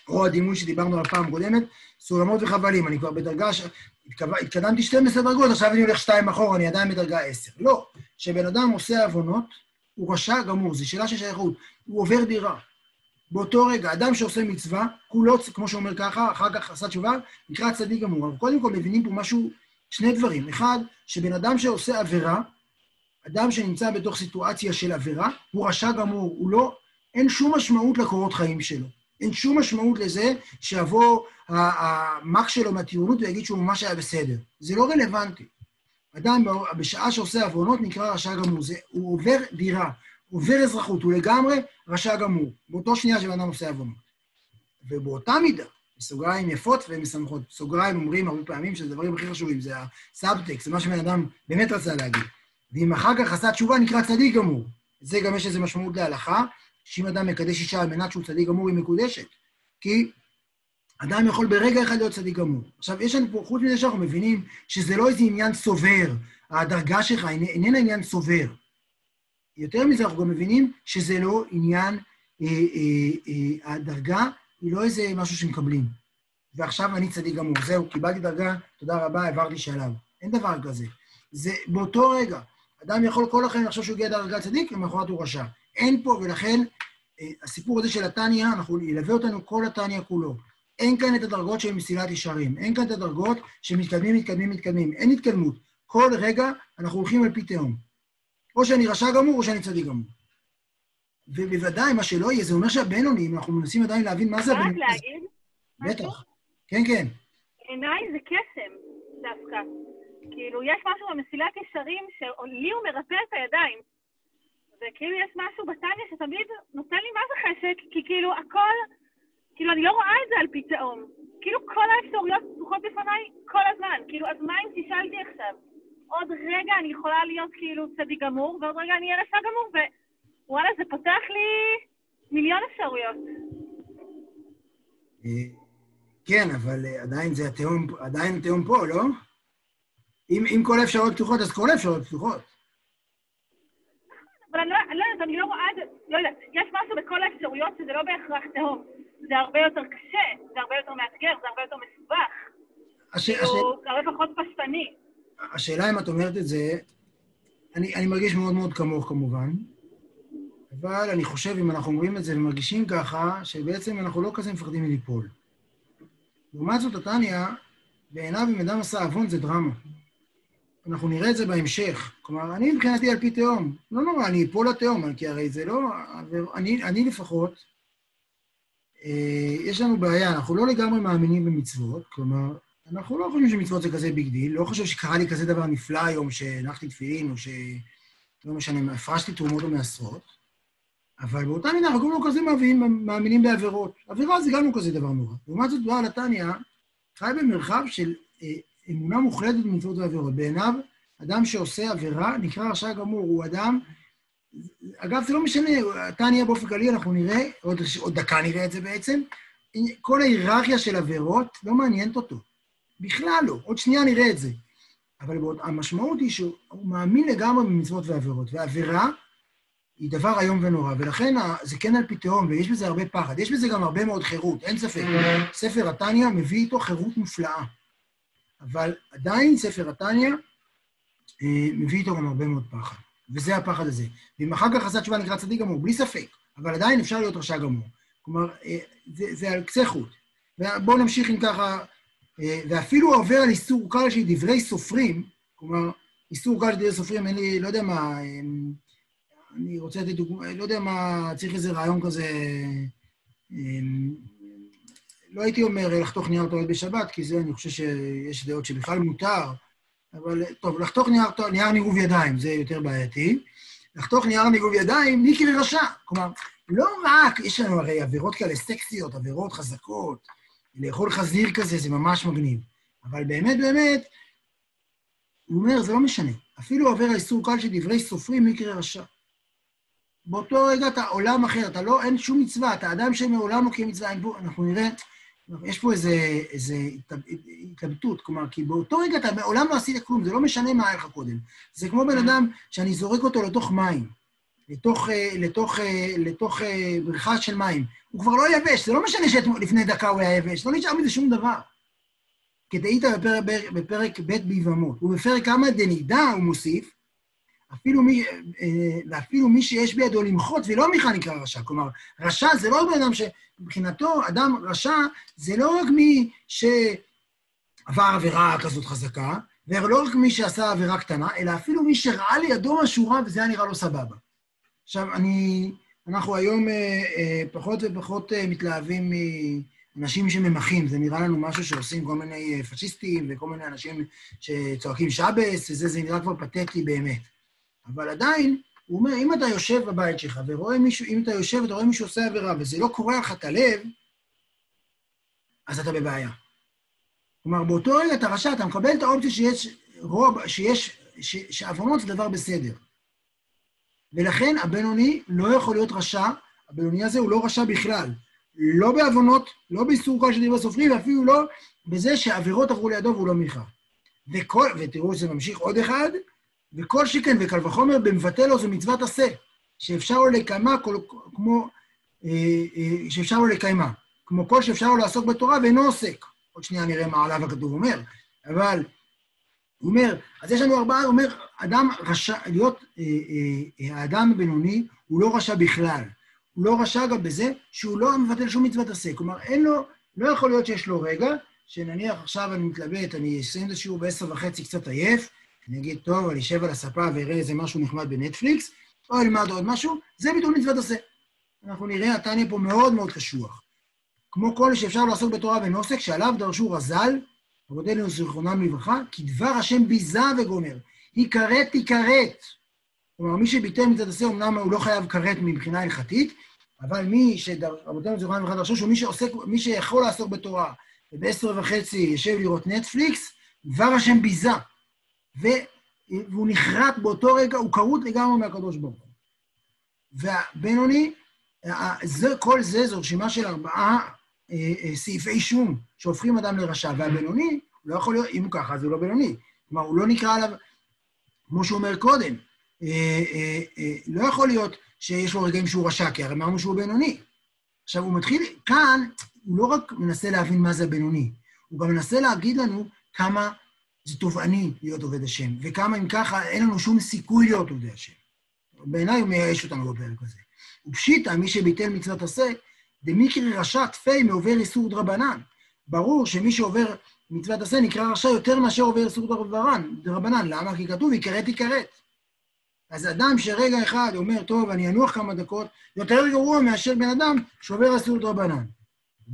או הדימוי שדיברנו על הפעם הקודמת, סולמות וחבלים, אני כבר בדרגה, ש... התקדמתי 12 דרגות, עכשיו אני הולך 2 אחורה, אני עדיין בדרגה 10. לא, כשבן אדם עושה עוונות, הוא רשע גמור, זו שאלה של שייכות, הוא עובר דירה. באותו רגע, אדם שעושה מצווה, כולו, כמו שאומר ככה, אחר כך עשה תשובה, נקרא צדיק גמור. אבל קודם כל מבינים פה משהו, שני דברים. אחד, שבן אדם שעושה עבירה, אדם שנמצא בתוך סיטואציה של עבירה, הוא רשע גמור, הוא לא, אין שום משמעות לקורות חיים שלו. אין שום משמעות לזה שיבוא המח שלו מהטירונות ויגיד שהוא ממש היה בסדר. זה לא רלוונטי. אדם בשעה שעושה עוונות נקרא רשע גמור. זה, הוא עובר דירה, עובר אזרחות, הוא לגמרי רשע גמור, באותו שנייה שבן אדם עושה עוונות. ובאותה מידה, בסוגריים יפות ומשמחות, סוגריים אומרים הרבה פעמים שזה הדברים הכי חשובים, זה הסאבטקסט, זה מה שבן אדם באמת רצה להגיד. ואם אחר כך עשה תשובה, נקרא צדיק גמור. זה גם יש איזו משמעות להלכה, שאם אדם מקדש אישה על מנת שהוא צדיק גמור, היא מקודשת. כי אדם יכול ברגע אחד להיות צדיק גמור. עכשיו, יש לנו פה, חוץ מזה שאנחנו מבינים שזה לא איזה עניין סובר, הדרגה שלך איננה עניין סובר. יותר מזה, אנחנו גם מבינים שזה לא עניין, אה, אה, אה, הדרגה היא לא איזה משהו שמקבלים. ועכשיו אני צדיק גמור, זהו, קיבלתי דרגה, תודה רבה, העברתי שלב. אין דבר כזה. זה באותו רגע. אדם יכול כל החיים לחשוב שהוא הגיע לדרגה צדיק, למחרת הוא רשע. אין פה, ולכן אה, הסיפור הזה של התניא, אנחנו ילווה אותנו כל התניא כולו. אין כאן את הדרגות של מסילת ישרים, אין כאן את הדרגות שמתקדמים, מתקדמים, מתקדמים, אין התקדמות. כל רגע אנחנו הולכים על פי תהום. או שאני רשע גמור או שאני צדיק גמור. ובוודאי, מה שלא יהיה, זה אומר שהבינוני, אם אנחנו מנסים עדיין להבין מה זה רק הבינוני... להגיד, בטח. כן, כן. בעיניי זה קסם דווקא. כאילו, יש משהו במסילת ישרים שלי הוא מרפא את הידיים. וכאילו יש משהו בטניה שתמיד נותן לי מה זה חשק, כי כאילו הכל, כאילו אני לא רואה את זה על פי תהום. כאילו כל האפשרויות פתוחות בפניי כל הזמן. כאילו, אז מה אם תשאלתי עכשיו? עוד רגע אני יכולה להיות כאילו צדיק גמור, ועוד רגע אני אהיה רשע גמור, ווואלה, זה פותח לי מיליון אפשרויות. אה, כן, אבל אה, עדיין זה התהום, עדיין התהום פה, לא? אם, אם כל האפשרויות פתוחות, אז כל האפשרויות פתוחות. אבל אני לא, לא יודעת, אני לא רואה את זה, לא יודעת, יש משהו בכל האפשרויות שזה לא בהכרח תהום. זה הרבה יותר קשה, זה הרבה יותר מאתגר, זה הרבה יותר מסובך. הש... הש... כאילו, זה הרבה פחות פשטני. השאלה אם את אומרת את זה, אני, אני מרגיש מאוד מאוד כמוך כמובן, אבל אני חושב, אם אנחנו אומרים את זה ומרגישים ככה, שבעצם אנחנו לא כזה מפחדים מליפול. לעומת זאת, התניא, בעיניו אם אדם עשה עוון זה דרמה. אנחנו נראה את זה בהמשך. כלומר, אני מבחינתי על פי תהום. לא נורא, אני אפול לתהום, כי הרי זה לא... אני, אני לפחות, אה, יש לנו בעיה, אנחנו לא לגמרי מאמינים במצוות, כלומר, אנחנו לא חושבים שמצוות זה כזה big deal, לא חושב שקרה לי כזה דבר נפלא היום שהנחתי תפילין, או ש... לא משנה, הפרשתי תרומות או מעשרות, אבל באותה מידה אנחנו גם לא כזה מאמינים, מאמינים בעבירות. עבירה זה גם לא כזה דבר נורא. לעומת זאת, בעל התניא חי במרחב של אה, אמונה מוחלטת במצוות ועבירות. בעיניו, אדם שעושה עבירה נקרא רשע גמור, הוא אדם... אגב, זה לא משנה, תניא באופן כללי, אנחנו נראה, עוד, עוד דקה נראה את זה בעצם, כל ההיררכיה של עבירות לא מעניינת אותו. בכלל לא. עוד שנייה נראה את זה. אבל המשמעות היא שהוא מאמין לגמרי במצוות ועבירות, ועבירה היא דבר איום ונורא, ולכן זה כן על פי תהום, ויש בזה הרבה פחד. יש בזה גם הרבה מאוד חירות, אין ספק. ספר התניא מביא איתו חירות מופלאה. אבל עדיין ספר התניא אה, מביא איתו גם הרבה מאוד פחד. וזה הפחד הזה. ואם אחר כך עשה תשובה נקרא צדיק גמור, בלי ספק, אבל עדיין אפשר להיות רשע גמור. כלומר, אה, זה, זה על קצה חוט. ובואו נמשיך עם ככה, אה, ואפילו עובר על איסור קל של דברי סופרים, כלומר, איסור קל של דברי סופרים, אין לי, לא יודע מה, אני רוצה לתת דוגמא, לא יודע מה, צריך איזה רעיון כזה, לא הייתי אומר לחתוך נייר טואלט בשבת, כי זה, אני חושב שיש דעות שבכלל מותר, אבל טוב, לחתוך נייר, נייר ניגוב ידיים, זה יותר בעייתי. לחתוך נייר ניגוב ידיים, ניקרי רשע. כלומר, לא רק, יש לנו הרי עבירות כאלה סקסיות, עבירות חזקות, לאכול חזיר כזה זה ממש מגניב. אבל באמת, באמת, הוא אומר, זה לא משנה. אפילו עובר האיסור קל של דברי סופרים, ניקרי רשע. באותו רגע אתה עולם אחר, אתה לא, אין שום מצווה, אתה אדם שמעולם לא קיים מצווה, אנחנו נראה יש פה איזו התלבטות, כלומר, כי באותו רגע אתה מעולם לא עשית כלום, זה לא משנה מה היה לך קודם. זה כמו בן אדם שאני זורק אותו לתוך מים, לתוך, אה, לתוך, אה, לתוך אה, בריכה של מים. הוא כבר לא יבש, זה לא משנה שלפני דקה הוא היה יבש, לא נשאר מזה שום דבר. כדאית בפרק, בפרק ב' ביבמות. ובפרק כמה דנידה הוא מוסיף, אפילו מי, ואפילו מי שיש בידו למחות ולא מיכה נקרא רשע. כלומר, רשע זה לא בן אדם ש... מבחינתו, אדם רשע זה לא רק מי שעבר עבירה כזאת חזקה, ולא רק מי שעשה עבירה קטנה, אלא אפילו מי שראה לידו משהו רע וזה היה נראה לו סבבה. עכשיו, אני, אנחנו היום אה, אה, פחות ופחות אה, מתלהבים מאנשים שממחים, זה נראה לנו משהו שעושים כל מיני אה, פשיסטים וכל מיני אנשים שצועקים שבס, וזה, זה נראה כבר פתטי באמת. אבל עדיין, הוא אומר, אם אתה יושב בבית שלך ורואה מישהו, אם אתה יושב ואתה רואה מישהו עושה עבירה וזה לא קורע לך את הלב, אז אתה בבעיה. כלומר, באותו רגע אתה רשע, אתה מקבל את האופציה שיש רוב, שיש, שעוונות זה דבר בסדר. ולכן הבינוני לא יכול להיות רשע, הבינוני הזה הוא לא רשע בכלל. לא בעוונות, לא באיסור כל שדברי סופרים, ואפילו לא בזה שעבירות עברו לידו והוא לא מיכה. וכל, ותראו שזה ממשיך עוד אחד, וכל שכן וקל וחומר במבטל לו זה מצוות עשה, שאפשר לו לקיימה כמו, אה, אה, שאפשר לו לקיימה, כמו כל שאפשר לו לעסוק בתורה ואינו עוסק. עוד שנייה נראה מה עליו הכתוב אומר, אבל הוא אומר, אז יש לנו ארבעה, הוא אומר, אדם רשע, להיות, אה, אה, האדם הבינוני הוא לא רשע בכלל. הוא לא רשע גם בזה שהוא לא מבטל שום מצוות עשה. כלומר, אין לו, לא יכול להיות שיש לו רגע, שנניח עכשיו אני מתלבט, אני אסיים את השיעור בעשר וחצי קצת עייף, אני אגיד, טוב, אני אשב על הספה ואראה איזה משהו נחמד בנטפליקס, או אלמד עוד משהו, זה ביטול מצוות עשה. אנחנו נראה, התניא פה מאוד מאוד קשוח. כמו כל שאפשר לעסוק בתורה ונוסק, שעליו דרשו רז"ל, רבותינו זיכרונם לברכה, כי דבר השם ביזה וגומר. יכרת תיכרת. כלומר, מי שביטל מצד עשה, אמנם הוא לא חייב כרת מבחינה הלכתית, אבל מי שרבותינו זיכרונם לברכה דרשו, שהוא מי שעוסק, מי שיכול לעסוק בתורה, ובעשר וחצי יושב לראות נטפליקס, דבר השם ביזה. והוא נחרט באותו רגע, הוא כרות לגמרי מהקדוש ברוך הוא. והבינוני, זה, כל זה זו רשימה של ארבעה אה, אה, סעיפי שום שהופכים אדם לרשע, והבינוני, הוא לא יכול להיות, אם הוא ככה, אז הוא לא בינוני. כלומר, הוא לא נקרא עליו, כמו שהוא אומר קודם, אה, אה, אה, לא יכול להיות שיש לו רגעים שהוא רשע, כי הרי אמרנו שהוא בינוני. עכשיו, הוא מתחיל, כאן, הוא לא רק מנסה להבין מה זה הבינוני, הוא גם מנסה להגיד לנו כמה זה תובעני להיות עובד השם, וכמה אם ככה אין לנו שום סיכוי להיות עובדי השם. בעיניי הוא מייאש אותנו בפרק הזה. ופשיטא, מי שביטל מצוות עשה, דמיקרי רשע תפי מעובר איסור דרבנן. ברור שמי שעובר מצוות עשה נקרא רשע יותר מאשר עובר איסור דרבנן. למה? כי כתוב, יכרת יכרת. אז אדם שרגע אחד אומר, טוב, אני אנוח כמה דקות, יותר גרוע מאשר בן אדם שעובר איסור דרבנן.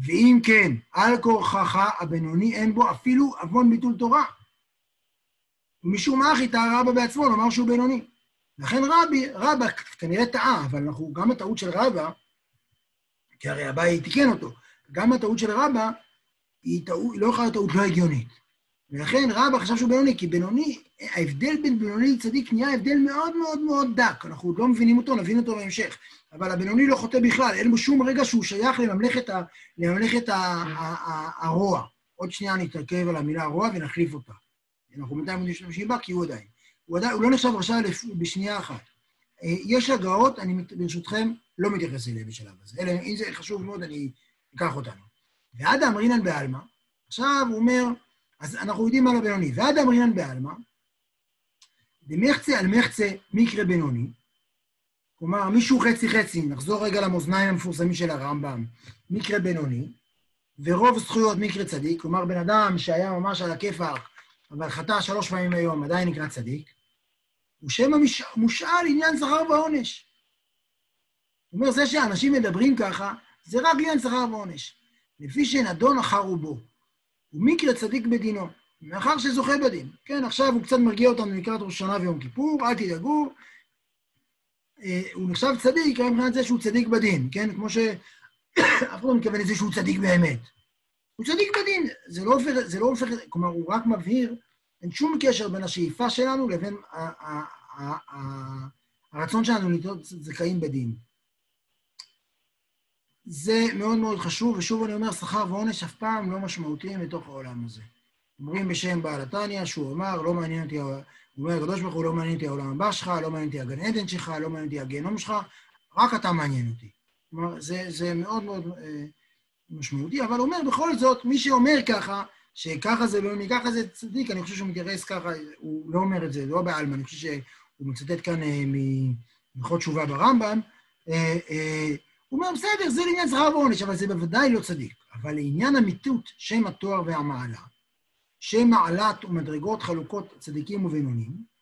ואם כן, על כורחך הבינוני אין בו אפילו עוון ביטול תורה. ומשום מה חיטה רבא בעצמו לומר שהוא בינוני. לכן רבי, רבא כנראה טעה, אבל אנחנו, גם הטעות של רבא, כי הרי אביי תיקן אותו, גם הטעות של רבא, היא, טעות, היא לא יכולה להיות טעות לא הגיונית. ולכן רבא חשב שהוא בינוני, כי בינוני, ההבדל בין בינוני לצדיק נהיה הבדל מאוד מאוד מאוד דק. אנחנו עוד לא מבינים אותו, נבין אותו בהמשך. אבל הבינוני לא חוטא בכלל, אין בו שום רגע שהוא שייך לממלכת, ה, לממלכת ה, ה, ה, הרוע. עוד שנייה נתעכב על המילה רוע ונחליף אותה. אנחנו בינתיים משתמשים בה, כי הוא עדיין. הוא, עדיין, הוא לא נחשב רשע בשנייה אחת. אה, יש הגאות, אני ברשותכם לא מתייחס אליהם בשלב הזה. אלא אם זה חשוב מאוד, אני אקח אותנו. ועד אמרינן בעלמא, עכשיו הוא אומר, אז אנחנו יודעים על הבינוני. ועד אמרינן בעלמא, דמחצה על מחצה מקרה בינוני, כלומר, מישהו חצי-חצי, נחזור רגע למאזניים המפורסמים של הרמב"ם, מקרה בינוני, ורוב זכויות מקרה צדיק, כלומר, בן אדם שהיה ממש על הכיפאק, אבל חטא שלוש פעמים היום, עדיין נקרא צדיק, הוא שם מושאל עניין שכר ועונש. זאת אומרת, זה שאנשים מדברים ככה, זה רק עניין שכר ועונש. לפי שנדון אחר רובו, ומקרה צדיק בדינו, מאחר שזוכה בדין. כן, עכשיו הוא קצת מרגיע אותנו לקראת ראש שנה ויום כיפור, אל תדאגו. אה, הוא נחשב צדיק, רק מבחינת זה שהוא צדיק בדין, כן? כמו ש... אף אחד לא מתכוון לזה שהוא צדיק באמת. הוא צדיק בדין. זה לא הופך, זה לא הופך, כלומר, הוא רק מבהיר, אין שום קשר בין השאיפה שלנו לבין הרצון שלנו להיות זכאים בדין. זה מאוד מאוד חשוב, ושוב אני אומר, שכר ועונש אף פעם לא משמעותיים לתוך העולם הזה. אומרים בשם בעל התניא, שהוא אמר, לא מעניין אותי, הוא אומר, הקדוש ברוך הוא, לא מעניין אותי העולם הבא שלך, לא מעניין אותי הגן עדן שלך, לא מעניין אותי הגיהנום שלך, רק אתה מעניין אותי. כלומר, זה, זה מאוד מאוד אה, משמעותי, אבל אומר, בכל זאת, מי שאומר ככה, שככה זה לא ככה זה צדיק, אני חושב שהוא מתייחס ככה, הוא לא אומר את זה, לא בעלמא, אני חושב שהוא מצטט כאן אה, מלכות תשובה ברמב"ם, אה, אה, הוא אומר, בסדר, זה לעניין שכר ועונש, אבל זה בוודאי לא צדיק. אבל לעניין אמיתות שם התואר והמעלה, שם מעלת ומדרגות חלוקות צדיקים ובינונים,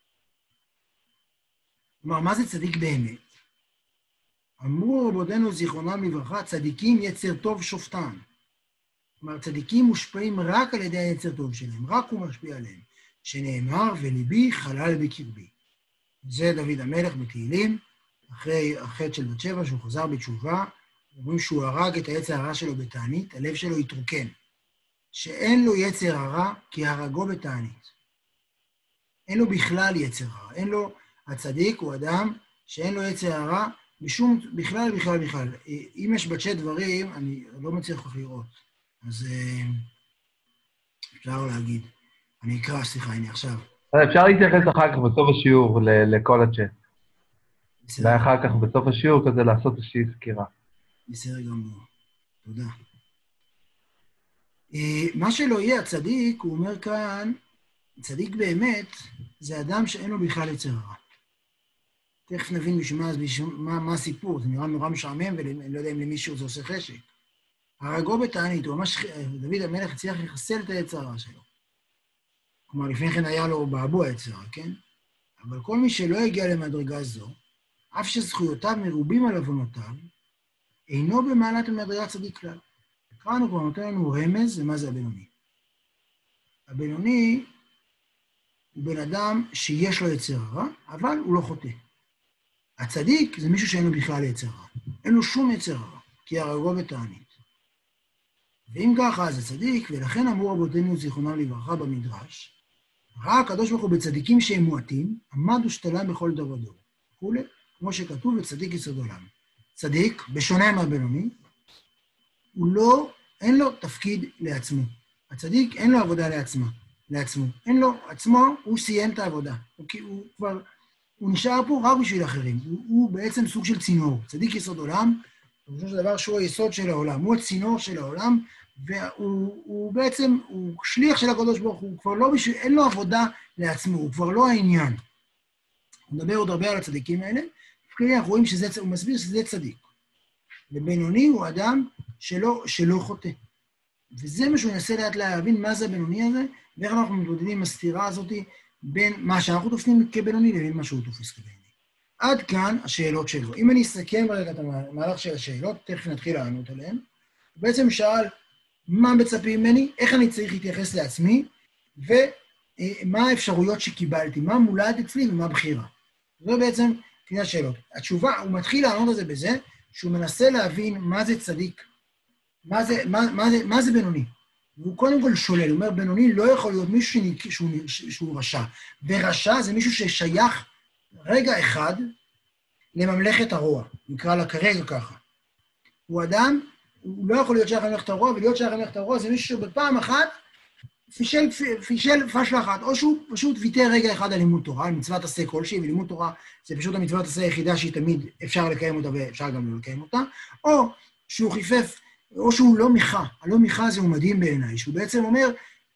כלומר, מה זה צדיק באמת? אמרו רבותינו זיכרונם לברכה, צדיקים יצר טוב שופטם. כלומר, צדיקים מושפעים רק על ידי היצר טוב שלהם, רק הוא משפיע עליהם. שנאמר, וליבי חלל בקרבי. זה דוד המלך בתהילים, אחרי החטא של בת שבע, שהוא חזר בתשובה, אומרים שהוא הרג את היצר הרע שלו בתענית, הלב שלו התרוקן. שאין לו יצר הרע, כי הרגו בתענית. אין לו בכלל יצר הרע. אין לו, הצדיק הוא אדם שאין לו יצר הרע בשום, בכלל, בכלל, בכלל. אם יש בצ'אט דברים, אני לא מצליח כך לראות. אז אה, אפשר להגיד. אני אקרא, סליחה, הנה עכשיו. אפשר להתייחס אחר כך בסוף השיעור לכל הצ'אט. ואחר כך בסוף השיעור כזה לעשות איזושהי סקירה. בסדר גמור, תודה. אה, מה שלא יהיה הצדיק, הוא אומר כאן, צדיק באמת זה אדם שאין לו בכלל יצר הרע. תכף נבין בשביל מה, מה, הסיפור, זה נראה נורא משעמם, ואני לא יודע אם למישהו זה עושה חשק. הרגו בתענית, הוא ממש, דוד המלך הצליח לחסל את היצר הרע שלו. כלומר, לפני כן היה לו בעבוע יצר הרע, כן? אבל כל מי שלא הגיע למדרגה זו, אף שזכויותיו מרובים על עוונותיו, אינו במעלת ומדרגת צדיק כלל. קראנו כבר נותן לנו רמז למה זה הבינוני. הבינוני הוא בן אדם שיש לו יצר הרע, אבל הוא לא חוטא. הצדיק זה מישהו שאין לו בכלל יצר רע. אין לו שום יצר רע, כי הרגו בתענית. ואם ככה, אז הצדיק, ולכן אמרו רבותינו זיכרונם לברכה במדרש, ראה הקדוש ברוך הוא בצדיקים שהם מועטים, עמד ושתלם בכל דור ודור. וכולי, כמו שכתוב, וצדיק יסוד עולם. צדיק, בשונה מהבינוני, הוא לא, אין לו תפקיד לעצמו. הצדיק אין לו עבודה לעצמה, לעצמו. אין לו, עצמו, הוא סיים את העבודה. הוא, הוא כבר, הוא נשאר פה רק בשביל אחרים. הוא, הוא בעצם סוג של צינור. צדיק יסוד עולם, בסופו של דבר שהוא היסוד של העולם. הוא הצינור של העולם, והוא הוא בעצם, הוא שליח של הקדוש ברוך הוא, הוא כבר לא בשביל, אין לו עבודה לעצמו, הוא כבר לא העניין. מדבר עוד הרבה על הצדיקים האלה, וכאלה אנחנו רואים שזה, הוא מסביר שזה צדיק. ובינוני הוא אדם שלא, שלא חוטא. וזה מה שהוא ינסה לאט להבין מה זה הבינוני הזה, ואיך אנחנו מתמודדים עם הסתירה הזאת בין מה שאנחנו תופסים כבינוני לבין מה שהוא תופס כבינוני. עד כאן השאלות שלו. אם אני אסכם רגע את המהלך של השאלות, תכף נתחיל לענות עליהן. הוא בעצם שאל מה מצפים ממני, איך אני צריך להתייחס לעצמי, ומה האפשרויות שקיבלתי, מה מולד אצלי ומה בחירה. זה בעצם שני השאלות. התשובה, הוא מתחיל לענות על זה בזה שהוא מנסה להבין מה זה צדיק, מה זה, מה, מה זה, מה זה בינוני. והוא קודם כל שולל, הוא אומר, בינוני לא יכול להיות מישהו שהוא, שהוא, רשע. ורשע זה מישהו ששייך רגע אחד לממלכת הרוע, נקרא לה כרגע ככה. הוא אדם, הוא לא יכול להיות שייך לממלכת הרוע, ולהיות שייך לממלכת הרוע זה מישהו שבפעם אחת פישל, פישל פשלה אחת, או שהוא פשוט ויתר רגע אחד על לימוד תורה, על מצוות עשה כלשהי, ולימוד תורה זה פשוט המצוות עשה היחידה שהיא תמיד אפשר לקיים אותה ואפשר גם לקיים אותה, או שהוא חיפף, או שהוא לא מיכה. הלא מיכה זה הוא מדהים בעיניי, שהוא בעצם אומר,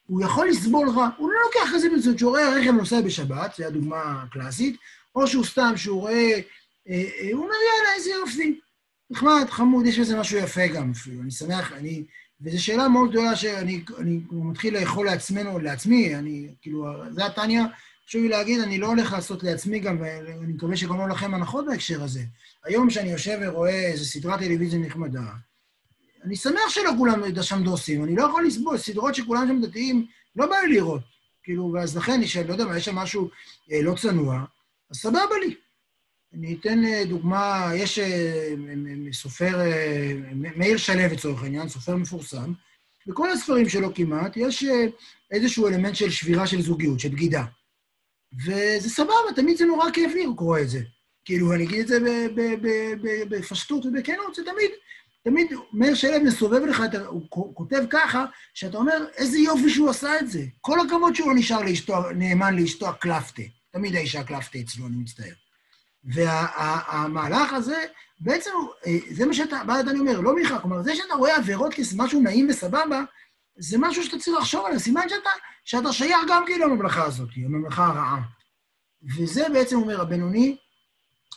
הוא יכול לסבול רע, הוא לא לוקח כזה ברצינות, שהוא רואה רכב נוסע בשבת, זו הדוגמה הקלאסית, או שהוא סתם, שהוא רואה, אה, אה, הוא אומר, יאללה, איזה יופי, נחמד, חמוד, יש בזה משהו יפה גם אפילו, אני שמח, אני... וזו שאלה מאוד גדולה שאני אני מתחיל לאכול לעצמנו, לעצמי, אני, כאילו, זה התניא, חשוב לי להגיד, אני לא הולך לעשות לעצמי גם, ואני מקווה שגם לא לכם הנחות בהקשר הזה. היום כשאני יושב ורואה איזו סדרת טלוויזיה נחמדה, אני שמח שלא כולם שם דוסים, אני לא יכול לסבול, סדרות שכולם שם דתיים, לא בא לי לראות. כאילו, ואז לכן, אני לא יודע מה, יש שם משהו אה, לא צנוע, אז סבבה לי. אני אתן אה, דוגמה, יש אה, סופר, אה, מאיר שלו לצורך העניין, סופר מפורסם, בכל הספרים שלו כמעט יש איזשהו אלמנט של שבירה של זוגיות, של בגידה. וזה סבבה, תמיד זה נורא כיף לי לקרוא את זה. כאילו, אני אגיד את זה בפשטות ובכנות, זה תמיד, תמיד מאיר שלו מסובב לך, הוא כותב ככה, שאתה אומר, איזה יופי שהוא עשה את זה. כל הכבוד שהוא לא נשאר לאשתו, נאמן לאשתו הקלפטה. תמיד האישה הקלפטה אצלו, אני מצטער. והמהלך הזה, בעצם, אה, זה מה שאתה, בעד אני אומר, לא מיכה, כלומר, זה שאתה רואה עבירות כמשהו נעים וסבבה, זה משהו שאתה צריך לחשוב עליו, סימן שאתה, שאתה שייך גם כאילו לממלכה הזאת, הממלכה הרעה. וזה בעצם אומר, הבינוני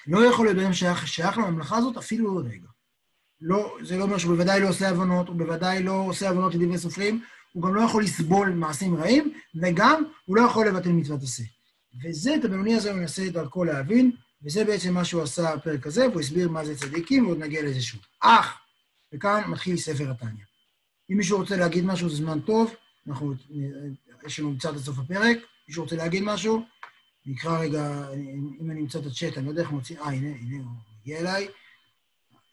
לא יכול להיות בן שייך, שייך לממלכה הזאת אפילו לא רגע. לא, זה לא אומר שהוא בוודאי לא עושה הבנות, הוא בוודאי לא עושה הבנות לדברי סופרים, הוא גם לא יכול לסבול מעשים רעים, וגם הוא לא יכול לבטל מצוות עשה. וזה, את הבינוני הזה הוא מנסה דרכו להבין, וזה בעצם מה שהוא עשה בפרק הזה, והוא הסביר מה זה צדיקים, ועוד נגיע לזה שוב. אך, וכאן מתחיל ספר התניא. אם מישהו רוצה להגיד משהו, זה זמן טוב, אנחנו, יש לנו קצת עד סוף הפרק, מישהו רוצה להגיד משהו, נקרא רגע, אם אני אמצא את הצ'אט, אני לא יודע איך מוציא, אה, הנה, הנה, הוא מגיע אליי.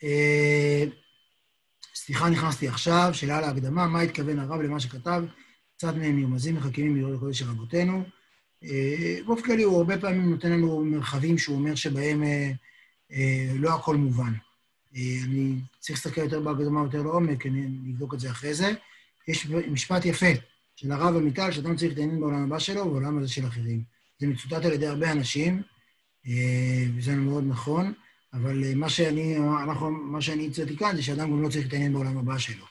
אה, סליחה, נכנסתי עכשיו, שאלה להקדמה, מה התכוון הרב למה שכתב? קצת מהם נרמזים מחכים הקודש של רבותינו. אה, באופן כללי הוא הרבה פעמים נותן לנו מרחבים שהוא אומר שבהם אה, לא הכל מובן. אני צריך להסתכל יותר בהקדמה יותר לעומק, אני אבדוק את זה אחרי זה. יש משפט יפה של הרב עמיטל, שאדם צריך להתעניין בעולם הבא שלו ובעולם הזה של אחרים. זה מצוטט על ידי הרבה אנשים, וזה מאוד נכון, אבל מה שאני, אנחנו, מה שאני הצעתי כאן זה שאדם גם לא צריך להתעניין בעולם הבא שלו.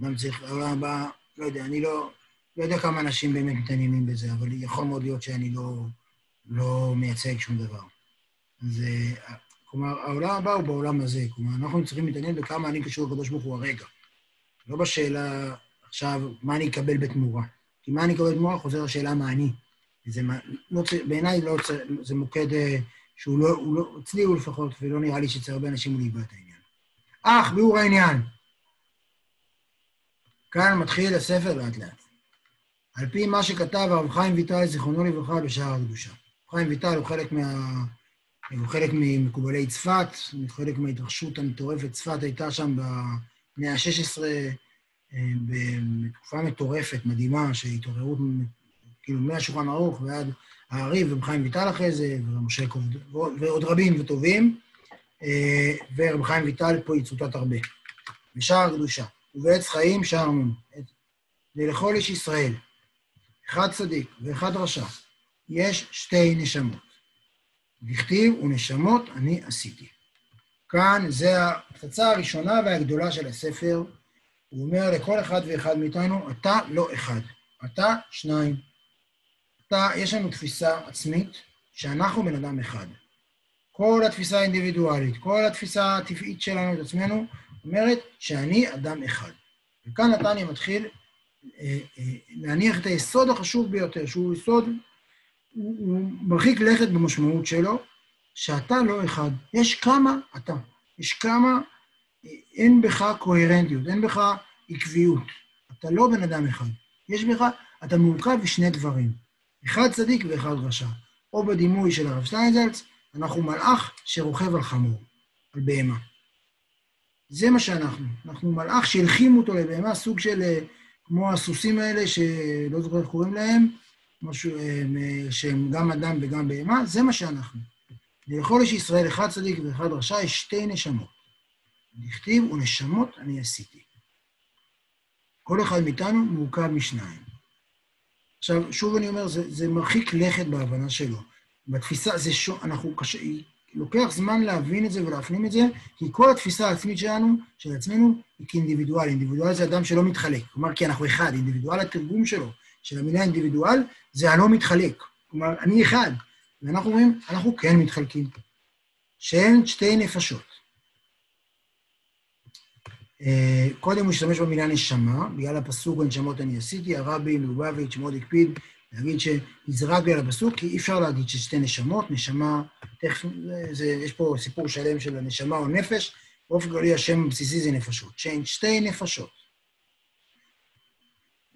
אדם צריך, בעולם הבא, לא יודע, אני לא, לא יודע כמה אנשים באמת מתעניינים בזה, אבל יכול מאוד להיות שאני לא, לא מייצג שום דבר. אז כלומר, העולם הבא הוא בעולם הזה. כלומר, אנחנו צריכים להתעניין בכמה אני קשור לקדוש ברוך הוא הרגע. לא בשאלה עכשיו, מה אני אקבל בתמורה. כי מה אני אקבל בתמורה חוזר לשאלה מה אני. זה, לא, בעיניי לא, זה מוקד אה, שהוא לא, הוא לא, אצלי הוא לפחות, ולא נראה לי שאצל הרבה אנשים הוא ליבה את העניין. אך, ביאור העניין. כאן מתחיל הספר לאט לאט. על פי מה שכתב הרב חיים ויטל, זיכרונו לברכה, בשער הקדושה. חיים ויטל הוא חלק מה... הוא חלק ממקובלי צפת, חלק מההתרחשות המטורפת. צפת הייתה שם במאה ה-16, בתקופה מטורפת, מדהימה, שהתעוררות, כאילו, מהשולחן ערוך ועד האריב, ורב חיים ויטל אחרי זה, ומשה קובד, ועוד רבים וטובים, ורב חיים ויטל פה יצוטט הרבה. בשער הקדושה, ובעץ חיים שער המון. ולכל איש ישראל, אחד צדיק ואחד רשע, יש שתי נשמות. דכתיב ונשמות אני עשיתי. כאן זה הפצצה הראשונה והגדולה של הספר. הוא אומר לכל אחד ואחד מאיתנו, אתה לא אחד, אתה שניים. אתה, יש לנו תפיסה עצמית שאנחנו בן אדם אחד. כל התפיסה האינדיבידואלית, כל התפיסה הטבעית שלנו את עצמנו, אומרת שאני אדם אחד. וכאן נתניה מתחיל אה, אה, להניח את היסוד החשוב ביותר, שהוא יסוד, הוא, הוא מרחיק לכת במשמעות שלו, שאתה לא אחד. יש כמה אתה. יש כמה, אין בך קוהרנטיות, אין בך עקביות. אתה לא בן אדם אחד. יש בך, אתה מורכב משני דברים. אחד צדיק ואחד רשע. או בדימוי של הרב שטיינזלץ, אנחנו מלאך שרוכב על חמור, על בהמה. זה מה שאנחנו. אנחנו מלאך שהלחימו אותו לבהמה, סוג של, אה, כמו הסוסים האלה, שלא זוכר איך קוראים להם, משהו, אה, שהם גם אדם וגם בהמה, זה מה שאנחנו. לכל איש ישראל אחד צדיק ואחד רשע, יש שתי נשמות. נכתיב, ונשמות אני עשיתי. כל אחד מאיתנו מורכב משניים. עכשיו, שוב אני אומר, זה, זה מרחיק לכת בהבנה שלו. בתפיסה, זה שו, אנחנו קשה, לוקח זמן להבין את זה ולהפנים את זה, כי כל התפיסה העצמית שלנו, של עצמנו, היא כאינדיבידואל. אינדיבידואל זה אדם שלא מתחלק. כלומר, כי אנחנו אחד. אינדיבידואל, התרגום שלו, של המילה אינדיבידואל, זה הלא מתחלק. כלומר, אני אחד. ואנחנו אומרים, אנחנו כן מתחלקים. שאין שתי נפשות. אה, קודם הוא השתמש במילה נשמה, בגלל הפסוק בנשמות אני עשיתי, הרבי מלובביץ' מאוד הקפיד להגיד שנזרק בגלל הפסוק, כי אי אפשר להגיד ששתי נשמות, נשמה, תכף, זה, יש פה סיפור שלם של הנשמה או נפש, באופן כללי השם הבסיסי זה נפשות, שהן שתי נפשות.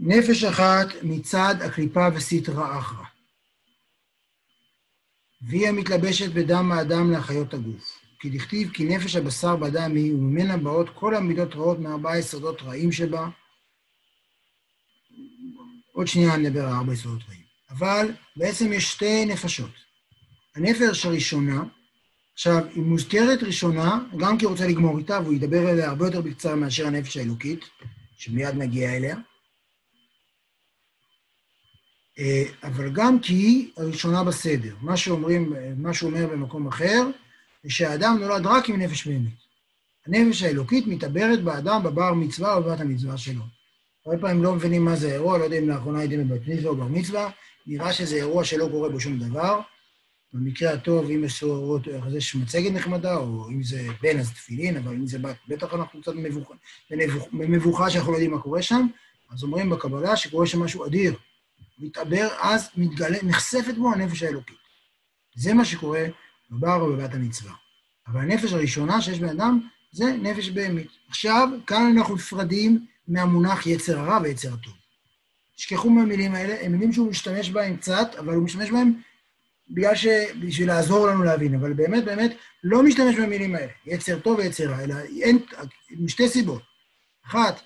נפש אחת מצד הקליפה וסטרא אחרא, והיא המתלבשת בדם האדם להחיות הגוף. כי דכתיב כי נפש הבשר בדם היא, וממנה באות כל המידות רעות מארבעה יסודות רעים שבה. עוד שנייה נדבר על ארבע יסודות רעים. אבל בעצם יש שתי נפשות. הנפש הראשונה, עכשיו, היא מוזכרת ראשונה, גם כי הוא רוצה לגמור איתה, והוא ידבר עליה הרבה יותר בקצרה מאשר הנפש האלוקית, שמיד נגיע אליה. אה, אבל גם כי היא הראשונה בסדר. מה שאומרים, מה שהוא אומר במקום אחר, זה שהאדם נולד רק עם נפש באמת. הנפש האלוקית מתעברת באדם בבר מצווה או בבת המצווה שלו. הרבה פעמים לא מבינים מה זה האירוע, לא יודע אם לאחרונה הייתם בבת מצווה או בר מצווה, נראה שזה אירוע שלא קורה בו שום דבר. במקרה הטוב, אם יש אירוע, אז יש מצגת נחמדה, או אם זה בן אז תפילין, אבל אם זה בת, בטח אנחנו קצת במבוכה שאנחנו לא יודעים מה קורה שם, אז אומרים בקבלה שקורה שם משהו אדיר. מתעבר, אז מתגלה, נחשפת בו הנפש האלוקית. זה מה שקורה או בבת המצווה. אבל הנפש הראשונה שיש בן אדם זה נפש בהמית. עכשיו, כאן אנחנו נפרדים מהמונח יצר הרע ויצר הטוב. תשכחו מהמילים האלה, הם מילים שהוא משתמש בהם קצת, אבל הוא משתמש בהם בגלל ש... בשביל לעזור לנו להבין, אבל באמת, באמת, לא משתמש במילים האלה, יצר טוב ויצר רע, אלא אין, משתי סיבות. אחת,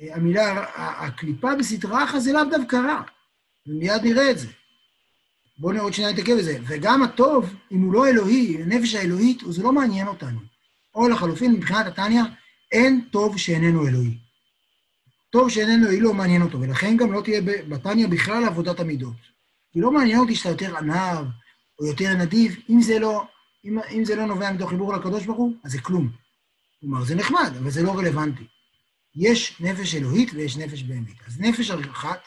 המילה, הקליפה בסטרה אחת זה לאו דווקא רע, ומיד נראה את זה. בואו עוד שנייה נתעכב בזה. וגם הטוב, אם הוא לא אלוהי, הנפש האלוהית, זה לא מעניין אותנו. או לחלופין, מבחינת התניא, אין טוב שאיננו אלוהי. טוב שאיננו אלוהי לא מעניין אותו, ולכן גם לא תהיה בתניא בכלל עבודת המידות. כי לא מעניין אותי שאתה יותר ענב, או יותר נדיב, אם זה לא, אם, אם זה לא נובע מתוך חיבור לקדוש ברוך הוא, אז זה כלום. כלומר, זה נחמד, אבל זה לא רלוונטי. יש נפש אלוהית ויש נפש באמת. אז נפש אחת,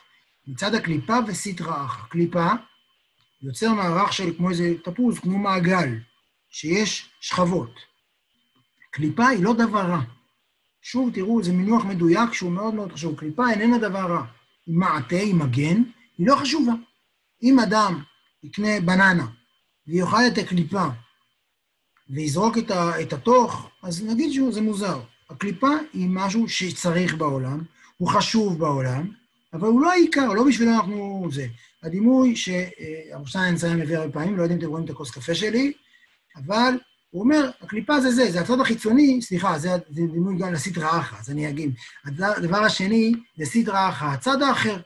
מצד הקליפה וסטרא אחא. קליפה יוצר מערך של כמו איזה תפוז, כמו מעגל, שיש שכבות. קליפה היא לא דבר רע. שוב, תראו, זה מינוח מדויק שהוא מאוד מאוד חשוב. קליפה איננה דבר רע. היא מעטה, היא מגן, היא לא חשובה. אם אדם יקנה בננה ויאכל את הקליפה ויזרוק את, ה, את התוך, אז נגיד שזה מוזר. הקליפה היא משהו שצריך בעולם, הוא חשוב בעולם, אבל הוא לא העיקר, לא בשבילו אנחנו... זה. הדימוי סיינס היה מביא הרבה פעמים, לא יודע אם אתם רואים את הכוס קפה שלי, אבל הוא אומר, הקליפה זה זה, זה הצד החיצוני, סליחה, זה, זה דימוי גם לסדרה אחת, אז אני אגיד. הדבר השני זה סדרה אחת, הצד האחר.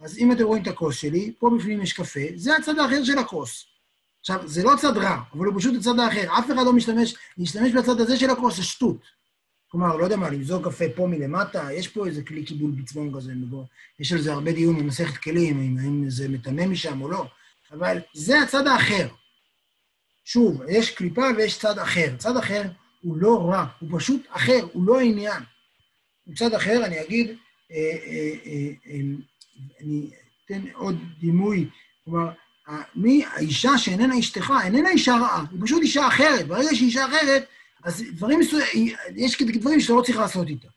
אז אם אתם רואים את הכוס שלי, פה בפנים יש קפה, זה הצד האחר של הכוס. עכשיו, זה לא צד רע, אבל הוא פשוט הצד האחר. אף אחד לא משתמש, להשתמש בצד הזה של הכוס זה שטות. כלומר, לא יודע מה, למזוג קפה פה מלמטה, יש פה איזה כלי קיבול בצבון כזה, יש על זה הרבה דיון במסכת כלים, אם, אם זה מטמא משם או לא, אבל זה הצד האחר. שוב, יש קליפה ויש צד אחר. צד אחר הוא לא רע, הוא פשוט אחר, הוא לא העניין. מצד אחר, אני אגיד, אה, אה, אה, אה, אני אתן עוד דימוי, כלומר, מי, האישה שאיננה אשתך, איננה אישה רעה, היא פשוט אישה אחרת. ברגע שהיא אישה אחרת, אז דברים מסוימים, יש דברים שאתה לא צריך לעשות איתה.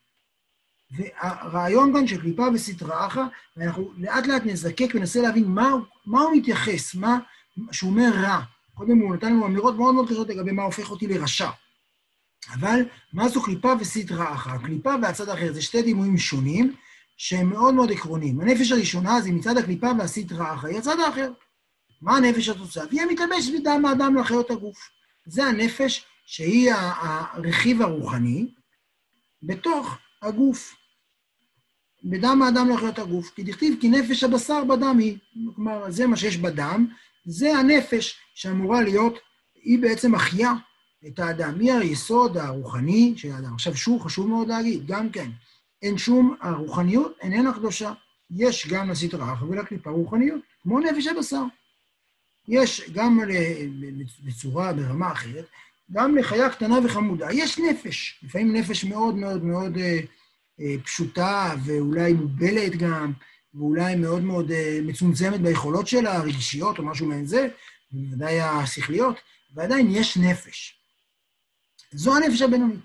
והרעיון כאן של קליפה וסטרא אחא, ואנחנו לאט לאט נזקק וננסה להבין מה, מה הוא מתייחס, מה שהוא אומר רע. קודם הוא נתן לנו אמירות מאוד מאוד קשות לגבי מה הופך אותי לרשע. אבל מה זו קליפה וסטרא אחא? הקליפה והצד האחר זה שתי דימויים שונים, שהם מאוד מאוד עקרוניים. הנפש הראשונה זה מצד הקליפה והסטרא אחא, היא הצד האחר. מה הנפש התוצאה? והיא המתלבשת בדם האדם לחיות הגוף. זה הנפש שהיא הרכיב הרוחני בתוך הגוף. בדם האדם לחיות הגוף. כי דכתיב כי נפש הבשר בדם היא. כלומר, זה מה שיש בדם, זה הנפש שאמורה להיות, היא בעצם מחיה את האדם. היא היסוד הרוחני של האדם. עכשיו, שוב, חשוב מאוד להגיד, גם כן, אין שום, הרוחניות איננה קדושה. יש גם לסטרא אחרא ולקליפה רוחניות, כמו נפש הבשר. יש גם בצורה, ברמה אחרת, גם לחיה קטנה וחמודה. יש נפש, לפעמים נפש מאוד מאוד מאוד אה, אה, פשוטה ואולי מוגבלת גם, ואולי מאוד מאוד אה, מצומצמת ביכולות שלה, הרגשיות או משהו מעין זה, בוודאי השכליות, ועדיין יש נפש. זו הנפש הבינונית.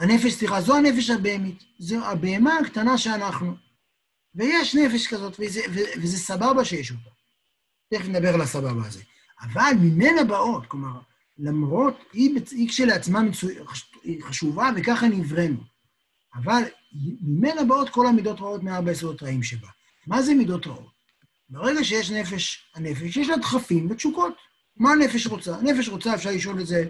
הנפש, סליחה, זו הנפש הבהמית. זו הבהמה הקטנה שאנחנו. ויש נפש כזאת, וזה, וזה סבבה שיש אותה. תכף נדבר על הסבבה הזה. אבל ממנה באות, כלומר, למרות, היא, היא כשלעצמה מצו... חשובה וככה נבראנו. אבל ממנה באות כל המידות רעות מארבע יסודות רעים שבה. מה זה מידות רעות? ברגע שיש נפש, הנפש, יש לה דחפים ותשוקות. מה הנפש רוצה? הנפש רוצה, אפשר לשאול את זה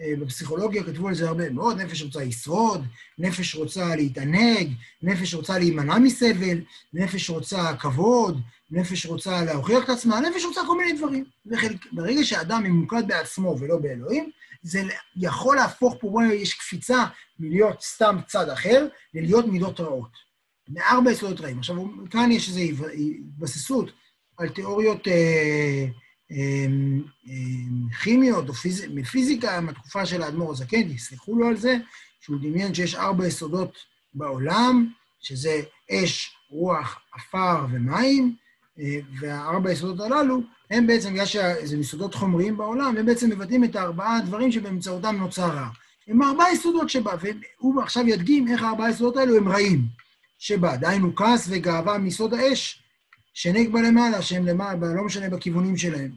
אה, בפסיכולוגיה, כתבו על זה הרבה מאוד, נפש רוצה לשרוד, נפש רוצה להתענג, נפש רוצה להימנע מסבל, נפש רוצה כבוד, נפש רוצה להוכיח את עצמה, נפש רוצה כל מיני דברים. וחלק, ברגע שאדם ממוקד בעצמו ולא באלוהים, זה יכול להפוך פה, יש קפיצה מלהיות סתם צד אחר, ללהיות מידות רעות. מארבע יסודות רעים. עכשיו, כאן יש איזו התבססות על תיאוריות אה, אה, אה, כימיות או פיז... מפיזיקה מהתקופה של האדמו"ר הזקן, תסלחו לו על זה, שהוא דמיין שיש ארבע יסודות בעולם, שזה אש, רוח, עפר ומים, והארבע יסודות הללו, הם בעצם, בגלל שזה יסודות חומריים בעולם, הם בעצם מבטאים את הארבעה הדברים שבאמצעותם נוצר רע. הם ארבעה יסודות שבה, והוא עכשיו ידגים איך הארבעה יסודות האלו הם רעים שבה. דהיינו כעס וגאווה מיסוד האש, שנגבה למעלה, שהם למעלה, לא משנה בכיוונים שלהם.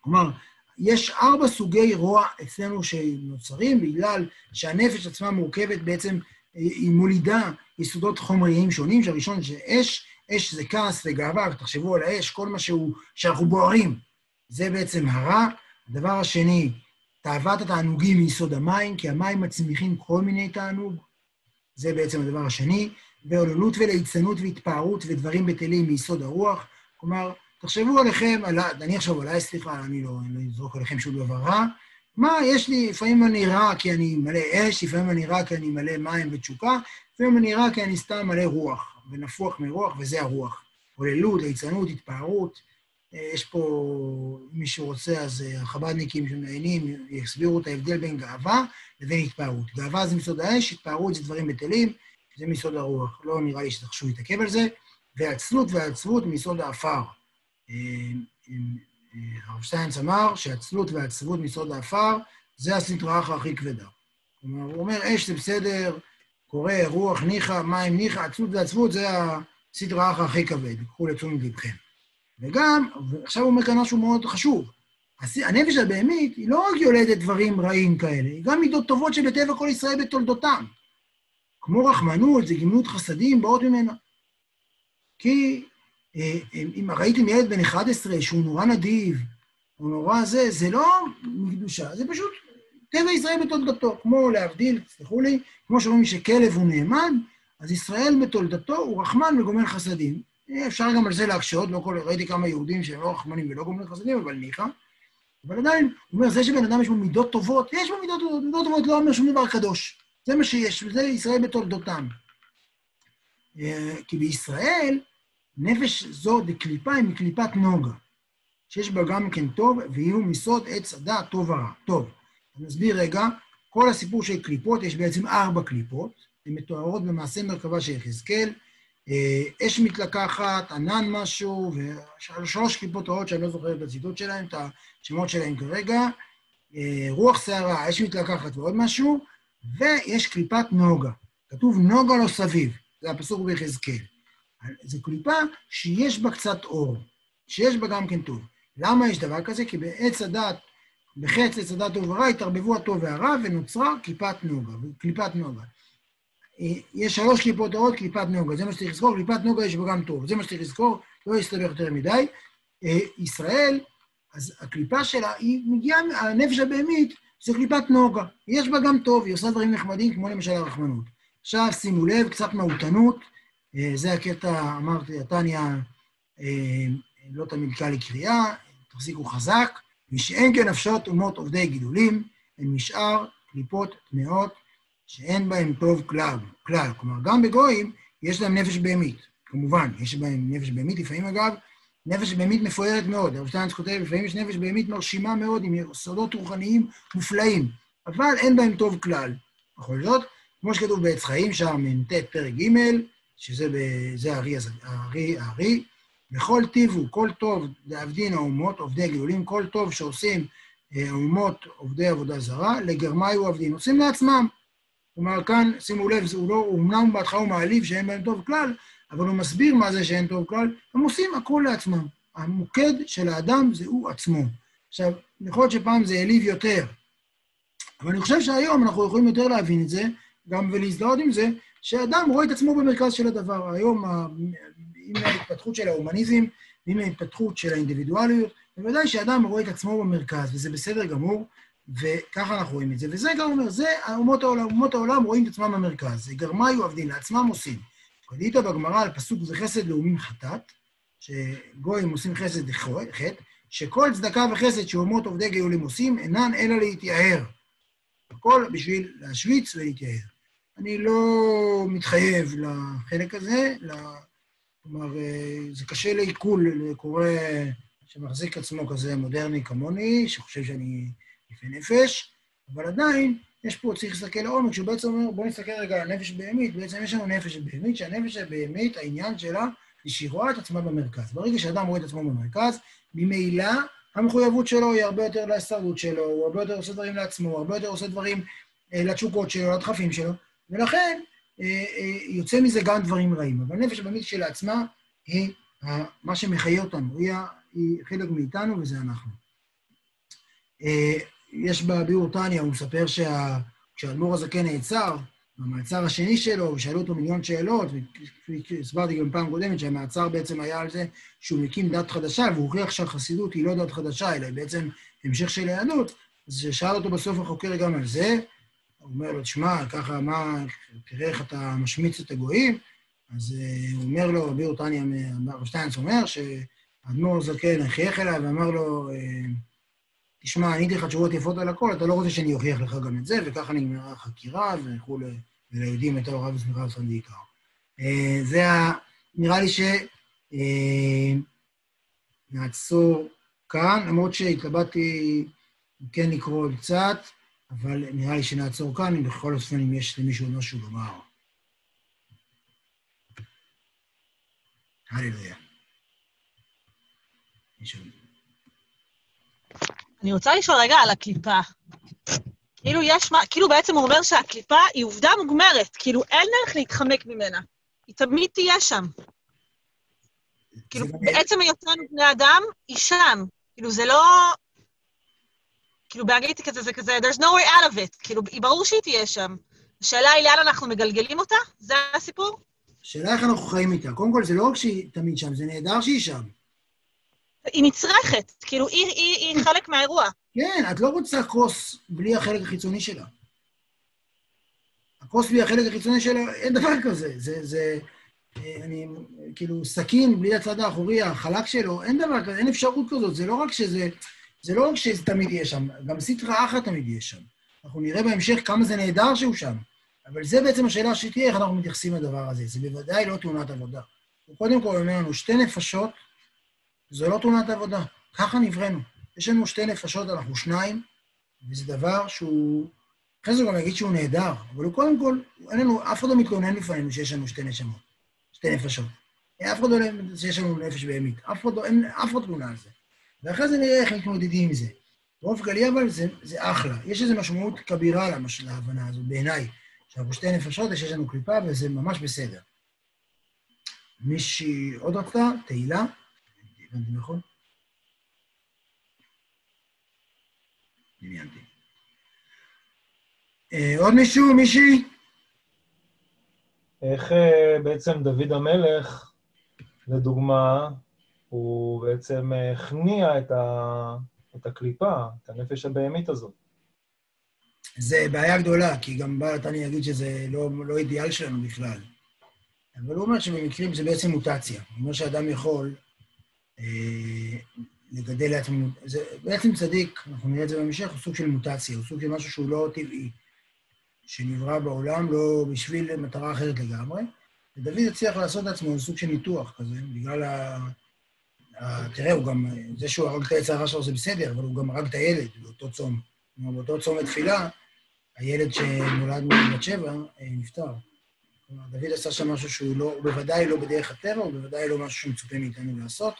כלומר, יש ארבע סוגי רוע אצלנו שנוצרים, בגלל שהנפש עצמה מורכבת בעצם, היא מולידה יסודות חומריים שונים, שהראשון זה אש, אש זה כעס וגאווה, ותחשבו על האש, כל מה שהוא, שאנחנו בוערים, זה בעצם הרע. הדבר השני, תאוות התענוגים מיסוד המים, כי המים מצמיחים כל מיני תענוג, זה בעצם הדבר השני, ועוללות וליצנות והתפארות ודברים בטלים מיסוד הרוח. כלומר, תחשבו עליכם, על, אני עכשיו עליי, סליחה, אני לא, לא אזרוק עליכם שום דבר רע. מה, יש לי, לפעמים אני רע כי אני מלא אש, לפעמים אני רע כי אני מלא מים ותשוקה, לפעמים אני רע כי אני סתם מלא רוח. ונפוח מרוח, וזה הרוח. עוללות, ליצנות, התפארות. אה, יש פה, אם מישהו רוצה, אז אה, החב"דניקים שמעיינים יסבירו את ההבדל בין גאווה לבין התפארות. גאווה זה מסוד האש, התפארות זה דברים בטלים, זה מסוד הרוח. לא נראה לי שתחשו להתעכב על זה. ועצלות ועצבות מסוד האפר. אה, הרב שטיינץ אמר שעצלות ועצבות מסוד האפר זה אחרא הכי כבדה. כלומר, הוא אומר, אש זה בסדר, קורא רוח ניחא, מים ניחא, עצבות ועצבות, זה הסדרה הכי כבד, קחו לתשומת לבכם. וגם, ועכשיו הוא אומר כאן משהו מאוד חשוב, הנפש הבהמית היא לא רק יולדת דברים רעים כאלה, היא גם מידות טובות שבטבע כל ישראל בתולדותם. כמו רחמנות, זה גמילות חסדים, באות ממנה. כי אה, אם ראיתם ילד בן 11 שהוא נורא נדיב, הוא נורא זה, זה לא מקדושה, זה פשוט טבע ישראל בתולדתו. כמו להבדיל, תסלחו לי, כמו שאומרים שכלב הוא נאמן, אז ישראל בתולדתו הוא רחמן וגומל חסדים. אה, אפשר גם על זה להקשות, לא כל, ראיתי כמה יהודים שהם לא רחמנים ולא גומלים חסדים, אבל ניחא. אבל עדיין, הוא אומר, זה שבן אדם יש בו מידות טובות, יש בו מידות טובות, מידות טובות לא אומר שום דבר קדוש. זה מה שיש, וזה ישראל בתולדותם. אה, כי בישראל, נפש זו דקליפה היא מקליפת נוגה, שיש בה גם כן טוב, ויהיו מסוד עץ הדעת טוב ורע. טוב, אני אסביר רגע, כל הסיפור של קליפות, יש בעצם ארבע קליפות, הן מתוארות במעשה מרכבה של יחזקאל, אה, אש מתלקחת, ענן משהו, ושלוש קליפות רעות שאני לא זוכר את הציטוט שלהם, את השמות שלהם כרגע, אה, רוח שערה, אש מתלקחת ועוד משהו, ויש קליפת נוגה. כתוב נוגה לא סביב, זה הפסוק ביחזקאל. זו קליפה שיש בה קצת אור, שיש בה גם כן טוב. למה יש דבר כזה? כי בעץ הדת, בחץ הדת טוב ורע, התערבבו הטוב והרע ונוצרה קליפת נוגה, קליפת נוגה. אה, יש שלוש קליפות אורות, קליפת נוגה, זה מה שצריך לזכור, קליפת נוגה יש בה גם טוב, זה מה שצריך לזכור, לא יסתבך יותר מדי. אה, ישראל, אז הקליפה שלה, היא מגיעה, הנפש הבהמית, זה קליפת נוגה. יש בה גם טוב, היא עושה דברים נחמדים, כמו למשל הרחמנות. עכשיו, שימו לב, קצת מהותנות, אה, זה הקטע, אמרתי, התניא, לא תמיד קל לקריאה, תחזיקו חזק, משאין כנפשות אומות עובדי גידולים, הן משאר קליפות טמאות שאין בהן טוב כלל, כלל. כלומר, גם בגויים יש להם נפש בהמית, כמובן, יש בהם נפש בהמית, לפעמים אגב, נפש בהמית מפוארת מאוד. הרב שטיינץ כותב, לפעמים יש נפש בהמית מרשימה מאוד, עם סודות רוחניים מופלאים, אבל אין בהם טוב כלל. בכל זאת, כמו שכתוב בעץ חיים, שם מ"ט פרק ג', שזה הארי, הארי, וכל טיב הוא, כל טוב לעבדין האומות, עובדי גאולים, כל טוב שעושים אה, האומות, עובדי עבודה זרה, לגרמאי הוא עבדין, עושים לעצמם. כלומר, כאן, שימו לב, הוא לא, אומנם בהתחלה הוא מעליב שאין בהם טוב כלל, אבל הוא מסביר מה זה שאין טוב כלל, הם עושים הכל לעצמם. המוקד של האדם זה הוא עצמו. עכשיו, יכול להיות שפעם זה העליב יותר, אבל אני חושב שהיום אנחנו יכולים יותר להבין את זה, גם ולהזדהות עם זה, שאדם רואה את עצמו במרכז של הדבר. היום, עם ההתפתחות של ההומניזם, עם ההתפתחות של האינדיבידואליות, בוודאי שאדם רואה את עצמו במרכז, וזה בסדר גמור, וככה אנחנו רואים את זה. וזה גם אומר, זה, אומות העולם, אומות העולם רואים את עצמם במרכז. זה גרמאיו עבדין, לעצמם עושים. קודית בגמרא על פסוק זה חסד לאומים חטאת, שגויים עושים חסד לחטא, שכל צדקה וחסד שאומות עובדי גאולים עושים, אינן אלא להתייער. הכל בשביל להשוויץ ולהתייער. אני לא מתחייב לחלק הזה. כלומר, אה, זה קשה לעיכול לקורא שמחזיק עצמו כזה מודרני כמוני, שחושב שאני יפה נפש, אבל עדיין, יש פה, צריך להסתכל לעומק, שהוא בעצם אומר, בואו נסתכל רגע על נפש בהמית, בעצם יש לנו נפש בהמית, שהנפש הבהמית, העניין שלה, היא שהיא רואה את עצמה במרכז. ברגע שאדם רואה את עצמו במרכז, ממילא המחויבות שלו היא הרבה יותר להישרדות שלו, הוא הרבה יותר עושה דברים לעצמו, הוא הרבה יותר עושה דברים אה, לתשוקות שלו, לדחפים שלו, ולכן אה, אה, יוצא מזה גם דברים רעים. אבל נפש הבהמית כשלעצמה היא מה שמחיה אותנו, היא, חלק מאיתנו וזה אנחנו. אה, יש בביאור טניה, הוא מספר שכשהאדמו"ר הזקן נעצר, במעצר השני שלו, ושאלו אותו מיליון שאלות, והסברתי גם פעם קודמת שהמעצר בעצם היה על זה שהוא מקים דת חדשה, והוא הוכיח שהחסידות היא לא דת חדשה, אלא בעצם המשך של היהדות, אז שאל אותו בסוף החוקר גם על זה, הוא אומר לו, תשמע, ככה, מה, תראה איך אתה משמיץ את הגויים, אז uh, הוא אומר לו, רבי אותניה, הרב שטיינץ אומר, שהאדמו"ר הזקן חייך אליו ואמר לו, uh, תשמע, עניתי לך תשובות יפות על הכל, אתה לא רוצה שאני אוכיח לך גם את זה, וככה נגמרה החקירה וכולי, וליהודים הייתה הוראה ושמחה וסון בעיקר. אה, זה ה... נראה לי ש... אה, נעצור כאן, למרות שהתלבטתי כן לקרוא עוד קצת, אבל נראה לי שנעצור כאן, אם בכל אופן אם יש למישהו משהו לומר. הללויה. אני רוצה לשאול רגע על הקליפה. כאילו יש מה, כאילו בעצם הוא אומר שהקליפה היא עובדה מוגמרת, כאילו אין דרך להתחמק ממנה. היא תמיד תהיה שם. כאילו, בעצם היותנו בני אדם, היא שם. כאילו, זה לא... כאילו באנגלית כזה, זה כזה, there's no way out of it, כאילו, היא ברור שהיא תהיה שם. השאלה היא לאן אנחנו מגלגלים אותה? זה הסיפור? השאלה איך אנחנו חיים איתה. קודם כל, זה לא רק שהיא תמיד שם, זה נהדר שהיא שם. היא נצרכת, כאילו, היא, היא, היא חלק מהאירוע. כן, את לא רוצה כוס בלי החלק החיצוני שלה. הכוס בלי החלק החיצוני שלה, אין דבר כזה. זה, זה, אה, אני, כאילו, סכין בלי הצד האחורי, החלק שלו, אין דבר כזה, אין אפשרות כזאת. זה לא רק שזה, זה לא רק שזה תמיד יהיה שם, גם סטרה אחת תמיד יהיה שם. אנחנו נראה בהמשך כמה זה נהדר שהוא שם. אבל זה בעצם השאלה שתהיה, איך אנחנו מתייחסים לדבר הזה. זה בוודאי לא תאונת עבודה. הוא קודם כל אומר לנו, שתי נפשות, זו לא תאונת עבודה. ככה נבראנו. יש לנו שתי נפשות, אנחנו שניים, וזה דבר שהוא... אחרי זה הוא גם יגיד שהוא נהדר, אבל הוא קודם כל, אין לנו, אף אחד לא מתכונן לפנינו שיש לנו שתי נשמות, שתי נפשות. אף אחד לא שיש לנו נפש בהמית, אף אחד לא, אין אף אחד תלונה על זה. ואחרי זה נראה איך מתמודדים עם זה. באופן כללי אבל זה, זה אחלה. יש איזו משמעות כבירה למש... להבנה הזו, בעיניי. שאנחנו שתי נפשות, יש לנו קליפה וזה ממש בסדר. מישהי עוד רצתה? תהילה? הבנתי נכון? דמיינתי. אה, עוד מישהו? מישהי? איך אה, בעצם דוד המלך, לדוגמה, הוא בעצם הכניע את, ה... את הקליפה, את הנפש הבהמית הזאת. זה בעיה גדולה, כי גם בא תני יגיד שזה לא, לא אידיאל שלנו בכלל. אבל הוא אומר שבמקרים זה בעצם מוטציה. אומר שאדם יכול אה, לגדל לעצמו... זה בעצם צדיק, אנחנו נראה את זה בהמשך, הוא סוג של מוטציה, הוא סוג של משהו שהוא לא טבעי, שנברא בעולם לא בשביל מטרה אחרת לגמרי. ודוד הצליח לעשות לעצמו סוג של ניתוח כזה, בגלל ה... ה... תראה, הוא גם... זה שהוא הרג את העץ הרע שלו זה בסדר, אבל הוא גם הרג את הילד באותו צום. כלומר, באותו צום לתפילה, הילד שנולד מבת שבע אה, נפטר. כלומר, דוד עשה שם משהו שהוא לא, הוא בוודאי לא בדרך הטבע, הוא בוודאי לא משהו שמצופה מאיתנו לעשות.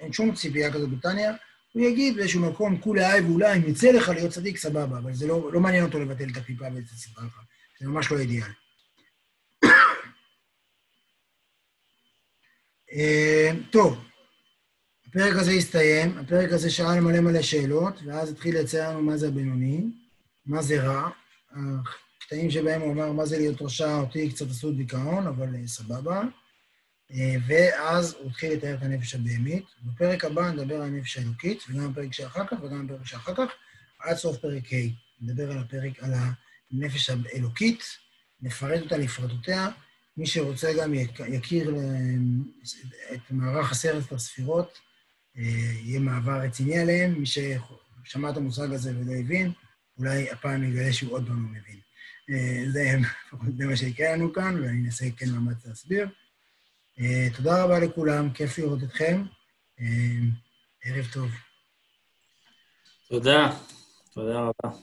אין שום ציפייה כזאת בטניה. הוא יגיד באיזשהו מקום, כולי אי ואולי, אם יצא לך להיות צדיק, סבבה, אבל זה לא, לא מעניין אותו לבטל את הקליפה ואת הסיפרה לך. זה ממש לא אידיאל. אה, טוב, הפרק הזה הסתיים, הפרק הזה שאל מלא מלא שאלות, ואז התחיל לצייר לנו מה זה הבינוני, מה זה רע. הקטעים שבהם הוא אמר מה זה להיות רשע, אותי קצת עשו דיכאון, אבל אה, סבבה. אה, ואז הוא התחיל לתאר את הנפש הבהמית. בפרק הבא נדבר על הנפש האלוקית, וגם בפרק שאחר כך וגם בפרק שאחר כך, עד סוף פרק ה'. נדבר על הפרק, על הנפש האלוקית, נפרט אותה לפרטותיה. מי שרוצה גם יכיר את מערך עשרת הספירות, אה, יהיה מעבר רציני עליהם. מי ששמע את המושג הזה ולא הבין, אולי הפעם יגלה שהוא עוד פעם לא מבין. אה, זה, זה מה שיקרה לנו כאן, ואני אנסה כן מאמץ להסביר. אה, תודה רבה לכולם, כיף לראות אתכם. ערב טוב. תודה, תודה רבה.